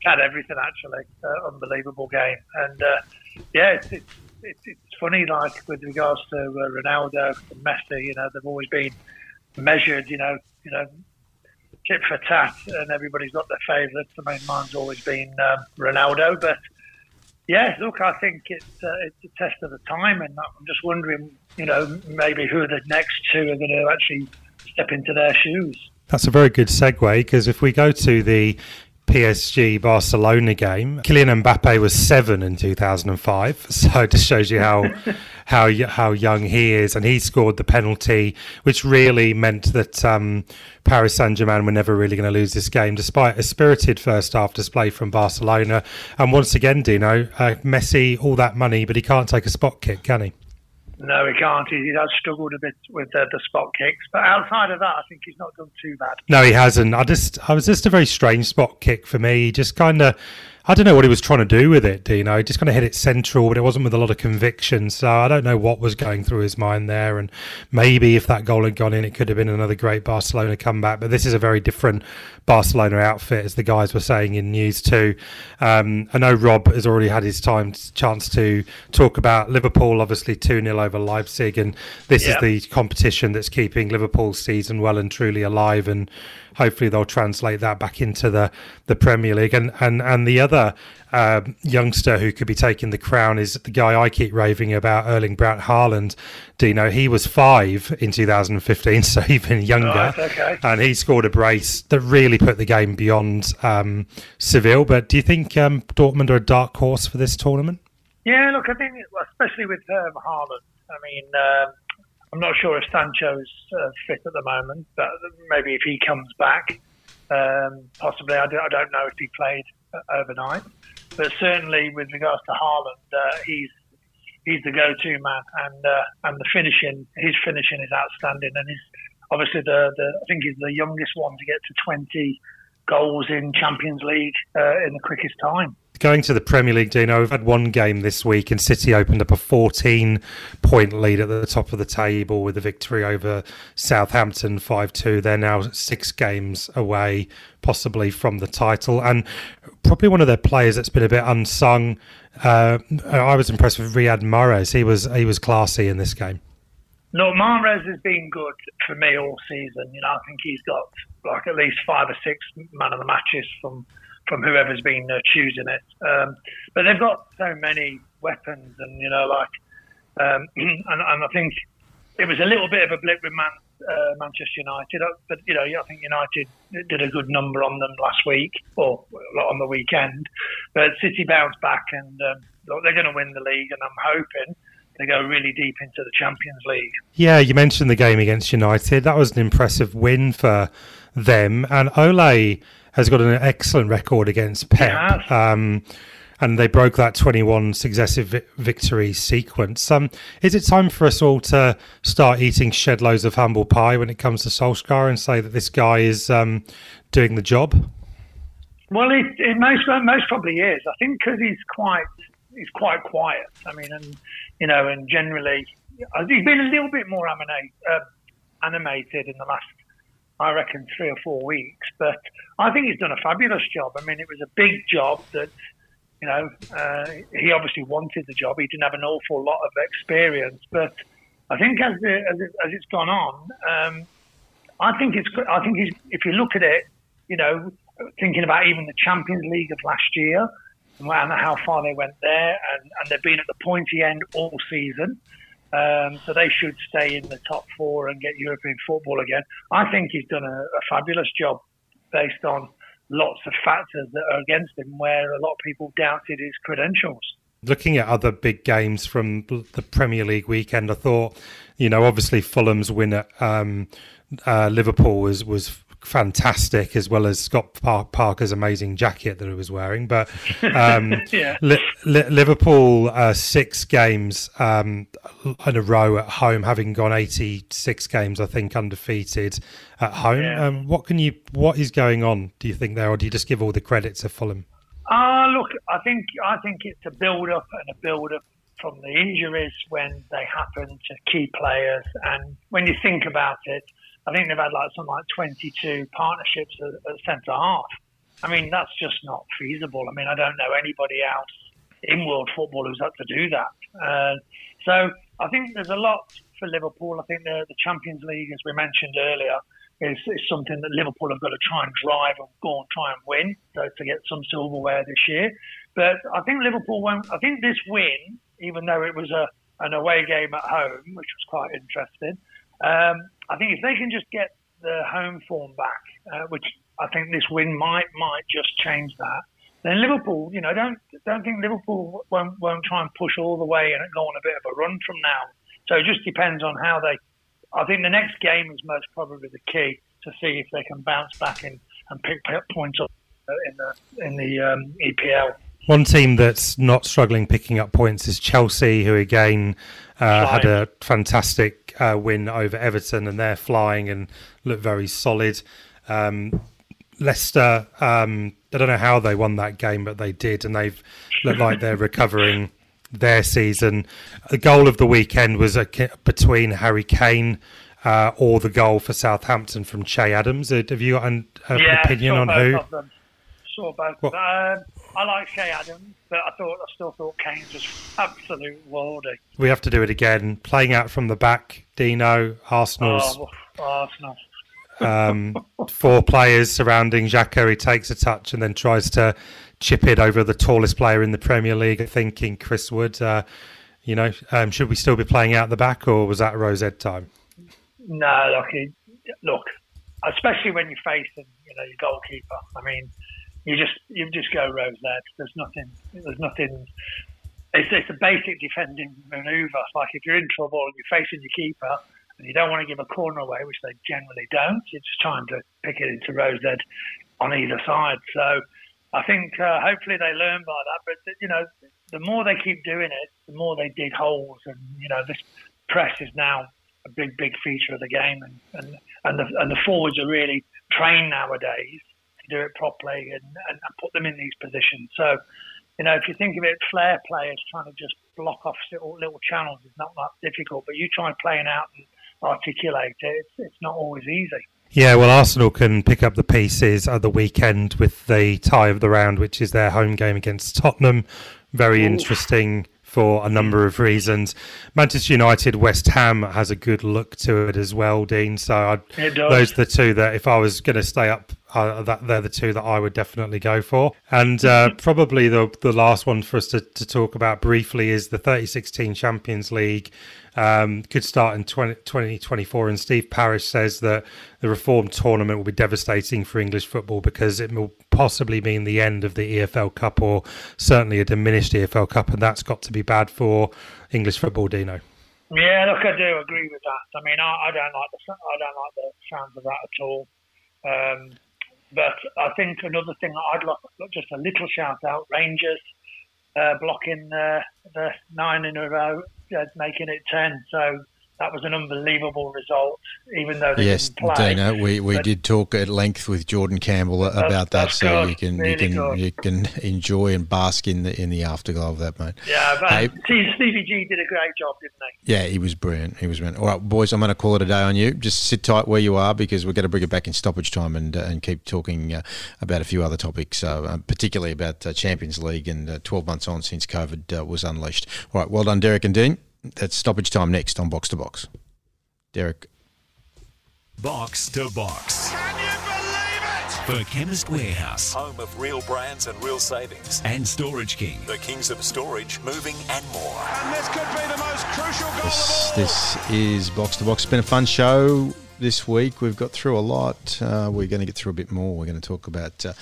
[SPEAKER 14] had everything actually. Uh, unbelievable game. And uh, yeah, it's, it's, it's, it's funny, like with regards to uh, Ronaldo and Messi, you know, they've always been measured, you know, you know, tit for tat, and everybody's got their favourites. I mean, mine's always been um, Ronaldo, but yeah, look, I think it's uh, it's a test of the time, and I'm just wondering, you know, maybe who the next two are going to actually step into their shoes.
[SPEAKER 13] That's a very good segue because if we go to the PSG Barcelona game, Kylian Mbappe was seven in 2005. [laughs] So it just shows you how [laughs] how how young he is, and he scored the penalty, which really meant that um, Paris Saint Germain were never really going to lose this game, despite a spirited first half display from Barcelona. And once again, Dino, uh, Messi, all that money, but he can't take a spot kick, can he?
[SPEAKER 14] No, he can't. He, he has struggled a bit with uh, the spot kicks, but outside of that, I think he's not done too bad.
[SPEAKER 13] No, he hasn't. I just, I was just a very strange spot kick for me. He just kind of, I don't know what he was trying to do with it. You know, he just kind of hit it central, but it wasn't with a lot of conviction. So I don't know what was going through his mind there. And maybe if that goal had gone in, it could have been another great Barcelona comeback. But this is a very different Barcelona outfit, as the guys were saying in news too. Um, I know Rob has already had his time chance to talk about Liverpool, obviously two 0 over Leipzig, and this
[SPEAKER 14] Yeah.
[SPEAKER 13] is the competition that's keeping Liverpool's season well and truly alive, and hopefully they'll translate that back into the, the Premier League. And, and and the other um, youngster who could be taking the crown is the guy I keep raving about, Erling Braut Haaland. Dino, he was five in 2015, [laughs] so even younger,
[SPEAKER 14] Right, okay.
[SPEAKER 13] and he scored a brace that really put the game beyond um, Seville. But do you think um, Dortmund are a dark horse for this tournament?
[SPEAKER 14] Yeah, look, I think, especially with um, Haaland, I mean, um, I'm not sure if Sancho's uh, fit at the moment, but maybe if he comes back, um, possibly. I, do, don't know if he played uh, overnight, but certainly with regards to Haaland, uh, he's he's the go-to man, and uh, and the finishing, his finishing is outstanding, and he's obviously the, the I think he's the youngest one to get to 20 goals in Champions League uh, in the quickest time.
[SPEAKER 13] Going to the Premier League, Dino, we've had one game this week, and City opened up a 14 point lead at the top of the table with a victory over Southampton 5 2. They're now six games away, possibly from the title. And probably one of their players that's been a bit unsung. Uh, I was impressed with Riyad Mahrez. He was, he was classy in this game.
[SPEAKER 14] Look, Mahrez has been good for me all season. You know, I think he's got like at least five or six man of the matches from from whoever's been uh, choosing it. Um, but they've got so many weapons, and you know, like, um, [clears throat] and, and I think it was a little bit of a blip with Man, uh, Manchester United, uh, but you know, I think United did a good number on them last week or on the weekend. But City bounced back, and um, look, they're going to win the league, and I'm hoping they go really deep into the Champions League.
[SPEAKER 13] Yeah, you mentioned the game against United. That was an impressive win for them. And Ole has got an excellent record against Pep. Um, and they broke that 21 successive vi- victory sequence. Um, is it time for us all to start eating shed loads of humble pie when it comes to Solskjaer and say that this guy is um, doing the job?
[SPEAKER 14] Well, it, it most most probably is. I think because he's quite he's quite quiet. I mean, and you know, and generally uh, he's been a little bit more animate, uh, animated in the last, I reckon, three or four weeks. But I think he's done a fabulous job. I mean, it was a big job that. You know, uh, he obviously wanted the job. He didn't have an awful lot of experience, but I think as the, as, it, as it's gone on, um, I think it's. I think he's. If you look at it, you know, thinking about even the Champions League of last year and how far they went there, and, and they've been at the pointy end all season. Um, so they should stay in the top four and get European football again. I think he's done a, a fabulous job based on lots of factors that are against him, where a lot of people doubted his credentials.
[SPEAKER 13] Looking at other big games from the Premier League weekend, I thought, you know, obviously Fulham's win at um, uh, Liverpool was was fantastic, as well as Scott Parker's amazing jacket that he was wearing. But um, [laughs]
[SPEAKER 14] yeah.
[SPEAKER 13] Li- Li- Liverpool uh, six games um, in a row at home, having gone eighty six games, I think, undefeated at home.
[SPEAKER 14] Yeah.
[SPEAKER 13] Um, what can you? What is going on? Do you think there, or do you just give all the credit to Fulham?
[SPEAKER 14] Ah, look, I think I think it's a build up and a build up from the injuries when they happen to key players, and when you think about it, I think they've had like something like 22 partnerships at, at centre half. I mean, that's just not feasible. I mean, I don't know anybody else in world football who's had to do that. Uh, so I think there's a lot for Liverpool. I think the, the Champions League, as we mentioned earlier, is, is something that Liverpool have got to try and drive and go and try and win so to get some silverware this year. But I think Liverpool won't. I think this win, even though it was a an away game at home, which was quite interesting, um, I think if they can just get the home form back, uh, which I think this win might might just change that, then Liverpool, you know, don't don't think Liverpool won't won't try and push all the way and go on a bit of a run from now. So it just depends on how they. I think the next game is most probably the key to see if they can bounce back and, and pick points up in the in the um, EPL.
[SPEAKER 13] One team that's not struggling picking up points is Chelsea, who again uh, had a fantastic uh, win over Everton, and they're flying and look very solid. Um, Leicester, um, I don't know how they won that game, but they did, and they've looked like they're [laughs] recovering their season. The goal of the weekend was a, between Harry Kane uh, or the goal for Southampton from Che Adams. Uh, Have you got an, an
[SPEAKER 14] yeah,
[SPEAKER 13] opinion on
[SPEAKER 14] both
[SPEAKER 13] who?
[SPEAKER 14] Of them. Saw both. I like Che Adams, but I thought I still thought Kane's was absolute worldy.
[SPEAKER 13] We have to do it again. Playing out from the back, Dino, Arsenal's
[SPEAKER 14] Oh, Arsenal.
[SPEAKER 13] Um, [laughs] four players surrounding Xhaka. He takes a touch and then tries to chip it over the tallest player in the Premier League. Thinking Chris Wood. Uh, you know, um, should we still be playing out the back, or was that row Z time?
[SPEAKER 14] No, look, look, especially when you're facing, you know, your goalkeeper. I mean, you just you just go row Z. There's nothing. There's nothing. It's, it's a basic defending manoeuvre. Like if you're in trouble and you're facing your keeper and you don't want to give a corner away, which they generally don't, just trying to pick it into row Z on either side. So I think uh, hopefully they learn by that. But you know, the more they keep doing it, the more they dig holes, and you know, this press is now a big, big feature of the game, and and and the, and the forwards are really trained nowadays do it properly and, and put them in these positions. So, you know, if you think of it, flair players trying to just block off little, little channels is not that difficult, but you try playing out and articulate it, it's, it's not always easy.
[SPEAKER 13] Yeah, well, Arsenal can pick up the pieces at the weekend with the tie of the round, which is their home game against Tottenham. Very Ooh. interesting for a number of reasons. Manchester United, West Ham has a good look to it as well, Dean. So those are the two that if I was going to stay up, uh, that they're the two that I would definitely go for. And uh, probably the the last one for us to, to talk about briefly is the 2016 Champions League um, could start in 20, 2024. And Steve Parish says that the reformed tournament will be devastating for English football because it will possibly mean the end of the EFL Cup or certainly a diminished EFL Cup. And that's got to be bad for English football, Dino.
[SPEAKER 14] Yeah, look, I do agree with that. I mean, I, I don't like the I don't like the sounds of that at all. Um, but I think another thing I'd like just a little shout out: Rangers uh, blocking uh, the nine in a row uh, making it 10. So that was an unbelievable result, even though they
[SPEAKER 4] yes,
[SPEAKER 14] didn't play.
[SPEAKER 4] Dana, we, we did talk at length with Jordan Campbell about that, so good, you can really you can good. you can enjoy and bask in the in the afterglow of that, mate.
[SPEAKER 14] Yeah, but hey, Stevie G did a great job, didn't he?
[SPEAKER 4] Yeah, he was brilliant. He was brilliant. All right, boys, I'm going to call it a day on you. Just sit tight where you are because we're going to bring it back in stoppage time and uh, and keep talking uh, about a few other topics, uh, particularly about uh, Champions League and uh, 12 months on since COVID uh, was unleashed. All right, well done, Derek and Dean. That's stoppage time next on Box to Box. Derek.
[SPEAKER 1] Box to Box. Can you believe it? For Chemist Warehouse.
[SPEAKER 3] Home of real brands and real savings.
[SPEAKER 1] And Storage King.
[SPEAKER 3] The kings of storage, moving and more.
[SPEAKER 2] And this could be the most crucial goal
[SPEAKER 4] this, this is Box to Box. It's been a fun show this week. We've got through a lot. Uh, we're going to get through a bit more. We're going to talk about... Uh,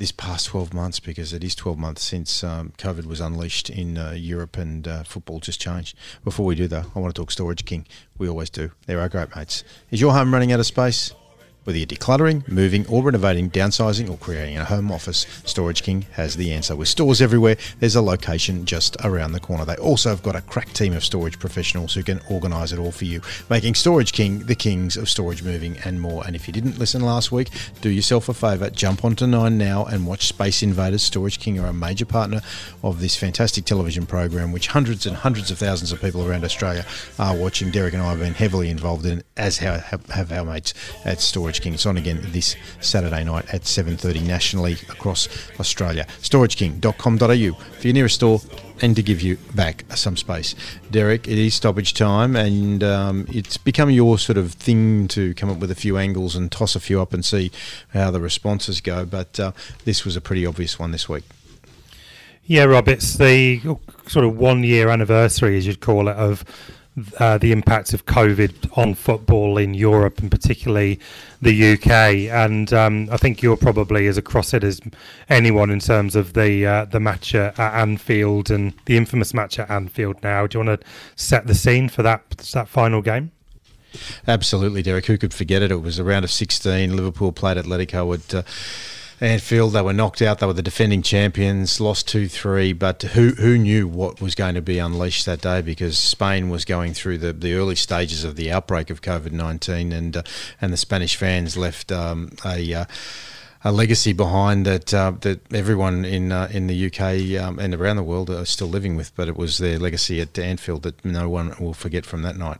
[SPEAKER 4] this past 12 months because it is 12 months since um, COVID was unleashed in uh, Europe and uh, football just changed. Before we do, though, I want to talk Storage King. We always do. They're our great mates. Is your home running out of space? Whether you're decluttering, moving, or renovating, downsizing, or creating a home office, Storage King has the answer. With stores everywhere, there's a location just around the corner. They also have got a crack team of storage professionals who can organise it all for you, making Storage King the kings of storage moving and more. And if you didn't listen last week, do yourself a favour, jump onto Nine now and watch Space Invaders. Storage King are a major partner of this fantastic television program, which hundreds and hundreds of thousands of people around Australia are watching. Derek and I have been heavily involved in, as have, have our mates at Storage. Storage King. It's on again this Saturday night at 7.30 nationally across Australia. StorageKing.com.au for your nearest store and to give you back some space. Derek, it is stoppage time and um, it's become your sort of thing to come up with a few angles and toss a few up and see how the responses go, but uh, this was a pretty obvious one this week.
[SPEAKER 13] Yeah, Rob, it's the sort of one year anniversary, as you'd call it, of uh, the impact of COVID on football in Europe and particularly the UK. And um, I think you're probably as across it as anyone in terms of the uh, the match at, Anfield and the infamous match at Anfield. Now, do you want to set the scene for that that final game?
[SPEAKER 4] Absolutely, Derek. Who could forget it? It was a round of 16. Liverpool played Atletico at. Uh, Anfield. They were knocked out. They were the defending champions, lost 2 3. But who who knew what was going to be unleashed that day because Spain was going through the, the early stages of the outbreak of COVID 19 and, uh, and the Spanish fans left um, a. Uh, a legacy behind that uh, that everyone in uh, in the UK um, and around the world are still living with, but it was their legacy at Anfield that no one will forget from that night.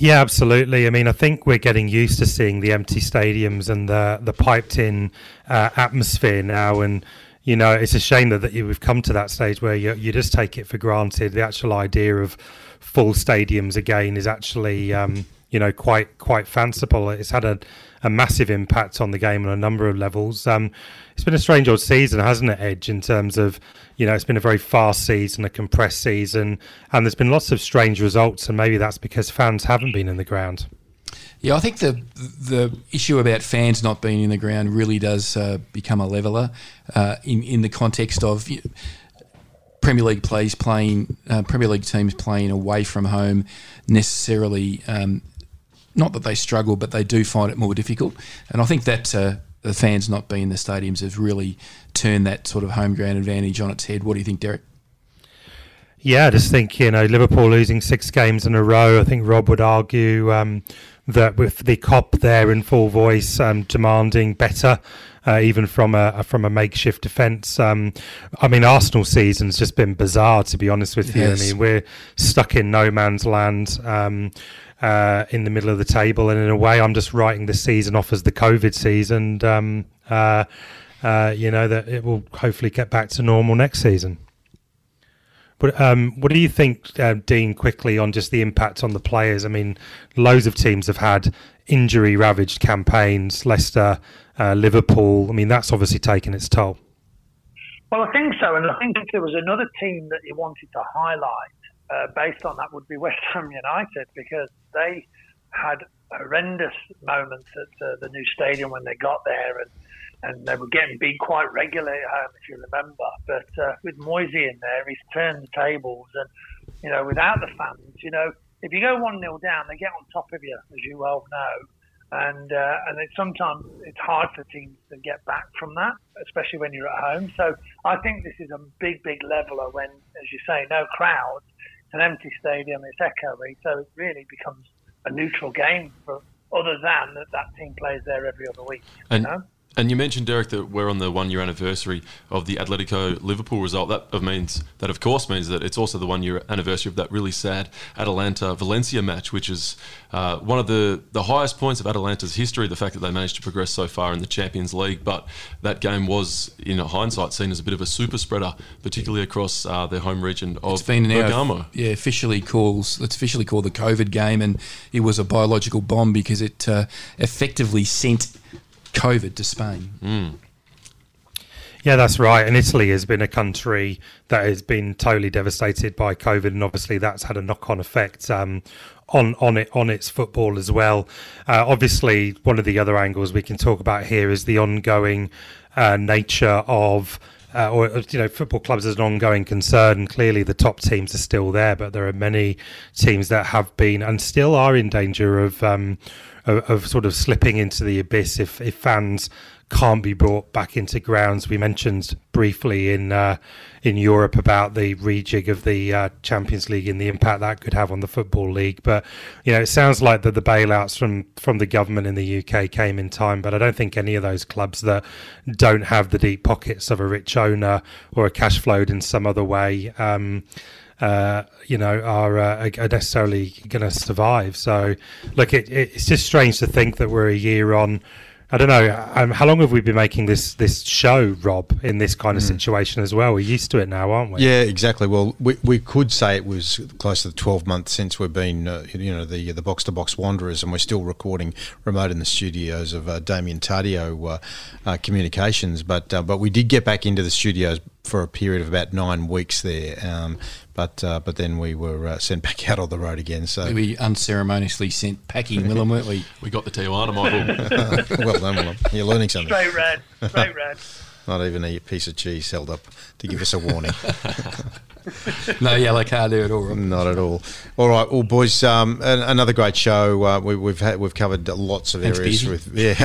[SPEAKER 13] Yeah, absolutely. I mean, I think we're getting used to seeing the empty stadiums and the the piped in uh, atmosphere now, and you know, it's a shame that, that we've come to that stage where you you just take it for granted. The actual idea of full stadiums again is actually um, you know, quite quite fanciful. It's had a, a massive impact on the game on a number of levels. Um, it's been a strange old season, hasn't it, Edge? In terms of, you know, it's been a very fast season, a compressed season, and there's been lots of strange results, and maybe that's because fans haven't been in the ground.
[SPEAKER 5] Yeah, I think the the issue about fans not being in the ground really does uh, become a leveler uh, in in the context of. Premier League plays playing uh, Premier League teams playing away from home necessarily um, not that they struggle, but they do find it more difficult. And I think that uh, the fans not being in the stadiums have really turned that sort of home ground advantage on its head. What do you think, Derek?
[SPEAKER 13] Yeah, I just think you know Liverpool losing six games in a row. I think Rob would argue um, that with the Kop there in full voice um, demanding better, uh, even from a from a makeshift defence. Um, I mean, Arsenal season's just been bizarre to be honest with you. I mean, we're stuck in no man's land. Um, uh, in the middle of the table, and in a way, I'm just writing the season off as the COVID season. Um, uh, uh, you know that it will hopefully get back to normal next season. But um, what do you think, uh, Dean? Quickly on just the impact on the players. I mean, loads of teams have had injury-ravaged campaigns. Leicester, uh, Liverpool. I mean, that's obviously taken its toll.
[SPEAKER 14] Well, I think so, and I think there was another team that you wanted to highlight uh, based on that would be [laughs] West Ham United because they had horrendous moments at uh, the new stadium when they got there and and they were getting beat quite regularly at home, if you remember. But uh, with Moisey in there, he's turned the tables, and you know, without the fans, you know, if you go one 0 down, they get on top of you, as you well know, and uh, and it's sometimes it's hard for teams to get back from that, especially when you're at home. So I think this is a big, big leveler when, as you say, no crowds an empty stadium, it's echoey, so it really becomes a neutral game for other than that that team plays there every other week.
[SPEAKER 6] And,
[SPEAKER 14] you know?
[SPEAKER 6] And you mentioned Derek that we're on the one year anniversary of the Atletico Liverpool result. That means that of course means that it's also the one year anniversary of that really sad Atalanta Valencia match, which is uh, one of the the highest points of Atalanta's history. The fact that they managed to progress so far in the Champions League, but that game was, in hindsight, seen as a bit of a super spreader, particularly across uh, their home region of
[SPEAKER 5] it's been
[SPEAKER 6] Bergamo.
[SPEAKER 5] Yeah, officially calls it's officially called the COVID game, and it was a biological bomb because it uh, effectively sent COVID to Spain.
[SPEAKER 6] Mm.
[SPEAKER 13] Yeah, that's right. And Italy has been a country that has been totally devastated by COVID, and obviously that's had a knock-on effect um, on on it on its football as well. Uh, obviously, one of the other angles we can talk about here is the ongoing uh, nature of. Uh, or you know, football clubs as an ongoing concern. Clearly, the top teams are still there, but there are many teams that have been and still are in danger of um, of, of sort of slipping into the abyss if, if fans can't be brought back into grounds. We mentioned briefly in uh, in Europe about the rejig of the uh, Champions League and the impact that could have on the football league. But you know, it sounds like that the bailouts from from the government in the UK came in time. But I don't think any of those clubs that don't have the deep pockets of a rich owner or a cash flowed in some other way. Um, uh, you know, are, uh, are necessarily going to survive. So, look, it, it's just strange to think that we're a year on. I don't know. Um, how long have we been making this this show, Rob, in this kind of mm. situation as well? We're used to it now, aren't we?
[SPEAKER 4] Yeah, exactly. Well, we, we could say it was close to the 12 months since we've been, uh, you know, the the box to box wanderers, and we're still recording remote in the studios of uh, Damien Tadio uh, uh Communications. But uh, but we did get back into the studios for a period of about nine weeks there. Um, but uh, but then we were uh, sent back out on the road again. So
[SPEAKER 5] we unceremoniously sent packing, Willem, weren't we? [laughs]
[SPEAKER 6] We got the Tijuana model. [laughs]
[SPEAKER 4] well done, Willem. You're learning something.
[SPEAKER 14] Straight red, straight red. [laughs]
[SPEAKER 4] Not even a piece of cheese held up to give us a warning. [laughs]
[SPEAKER 5] no yellow card there at all. Rob.
[SPEAKER 4] Not at all. All right, well, boys, um, another great show. Uh, we, have had we've covered lots of
[SPEAKER 5] Thanks,
[SPEAKER 4] areas with [laughs] yeah.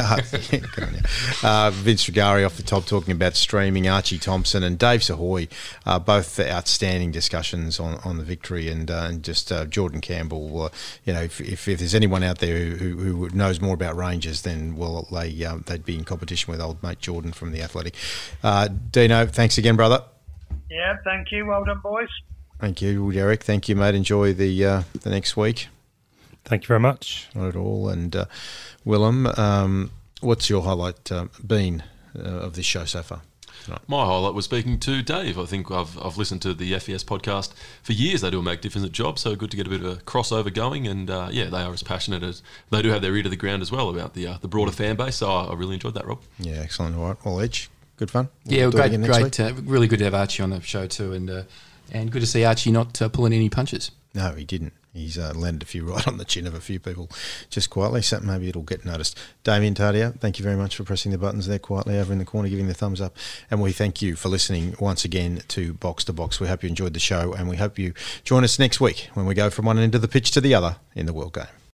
[SPEAKER 4] uh, Vince Rugari off the top talking about streaming. Archie Thompson and Dave Sahoy, uh, both outstanding discussions on, on the victory, and uh, and just uh, Jordan Campbell. Uh, you know, if, if, if, there's anyone out there who, who, knows more about Rangers, then well, they they'd be in competition with old mate Jordan from the Athletic. Dino, thanks again, brother.
[SPEAKER 14] Yeah, thank you. Well done, boys.
[SPEAKER 4] Thank you, Derek. Thank you, mate. Enjoy the uh, the next week.
[SPEAKER 13] Thank you very much.
[SPEAKER 4] Not at all. And uh, Willem, um, what's your highlight uh, been uh, of this show so far?
[SPEAKER 6] My highlight was speaking to Dave. I think I've, I've listened to the FFS podcast for years. They do a magnificent job, so good to get a bit of a crossover going. And uh, yeah, they are as passionate as they do have their ear to the ground as well about the uh, the broader fan base. So I, I really enjoyed that, Rob.
[SPEAKER 4] Yeah, excellent. All right, well, Edge, good fun. We'll
[SPEAKER 5] Yeah, great, great, uh, really good to have Archie on the show too, and uh, and good to see Archie not uh, pulling any punches.
[SPEAKER 4] No, he didn't. He's uh, landed a few [laughs] right on the chin of a few people just quietly, so maybe it'll get noticed. Damien Tardia, thank you very much for pressing the buttons there quietly over in the corner, giving the thumbs up. And we thank you for listening once again to Box to Box. We hope you enjoyed the show, and we hope you join us next week when we go from one end of the pitch to the other in the World Game.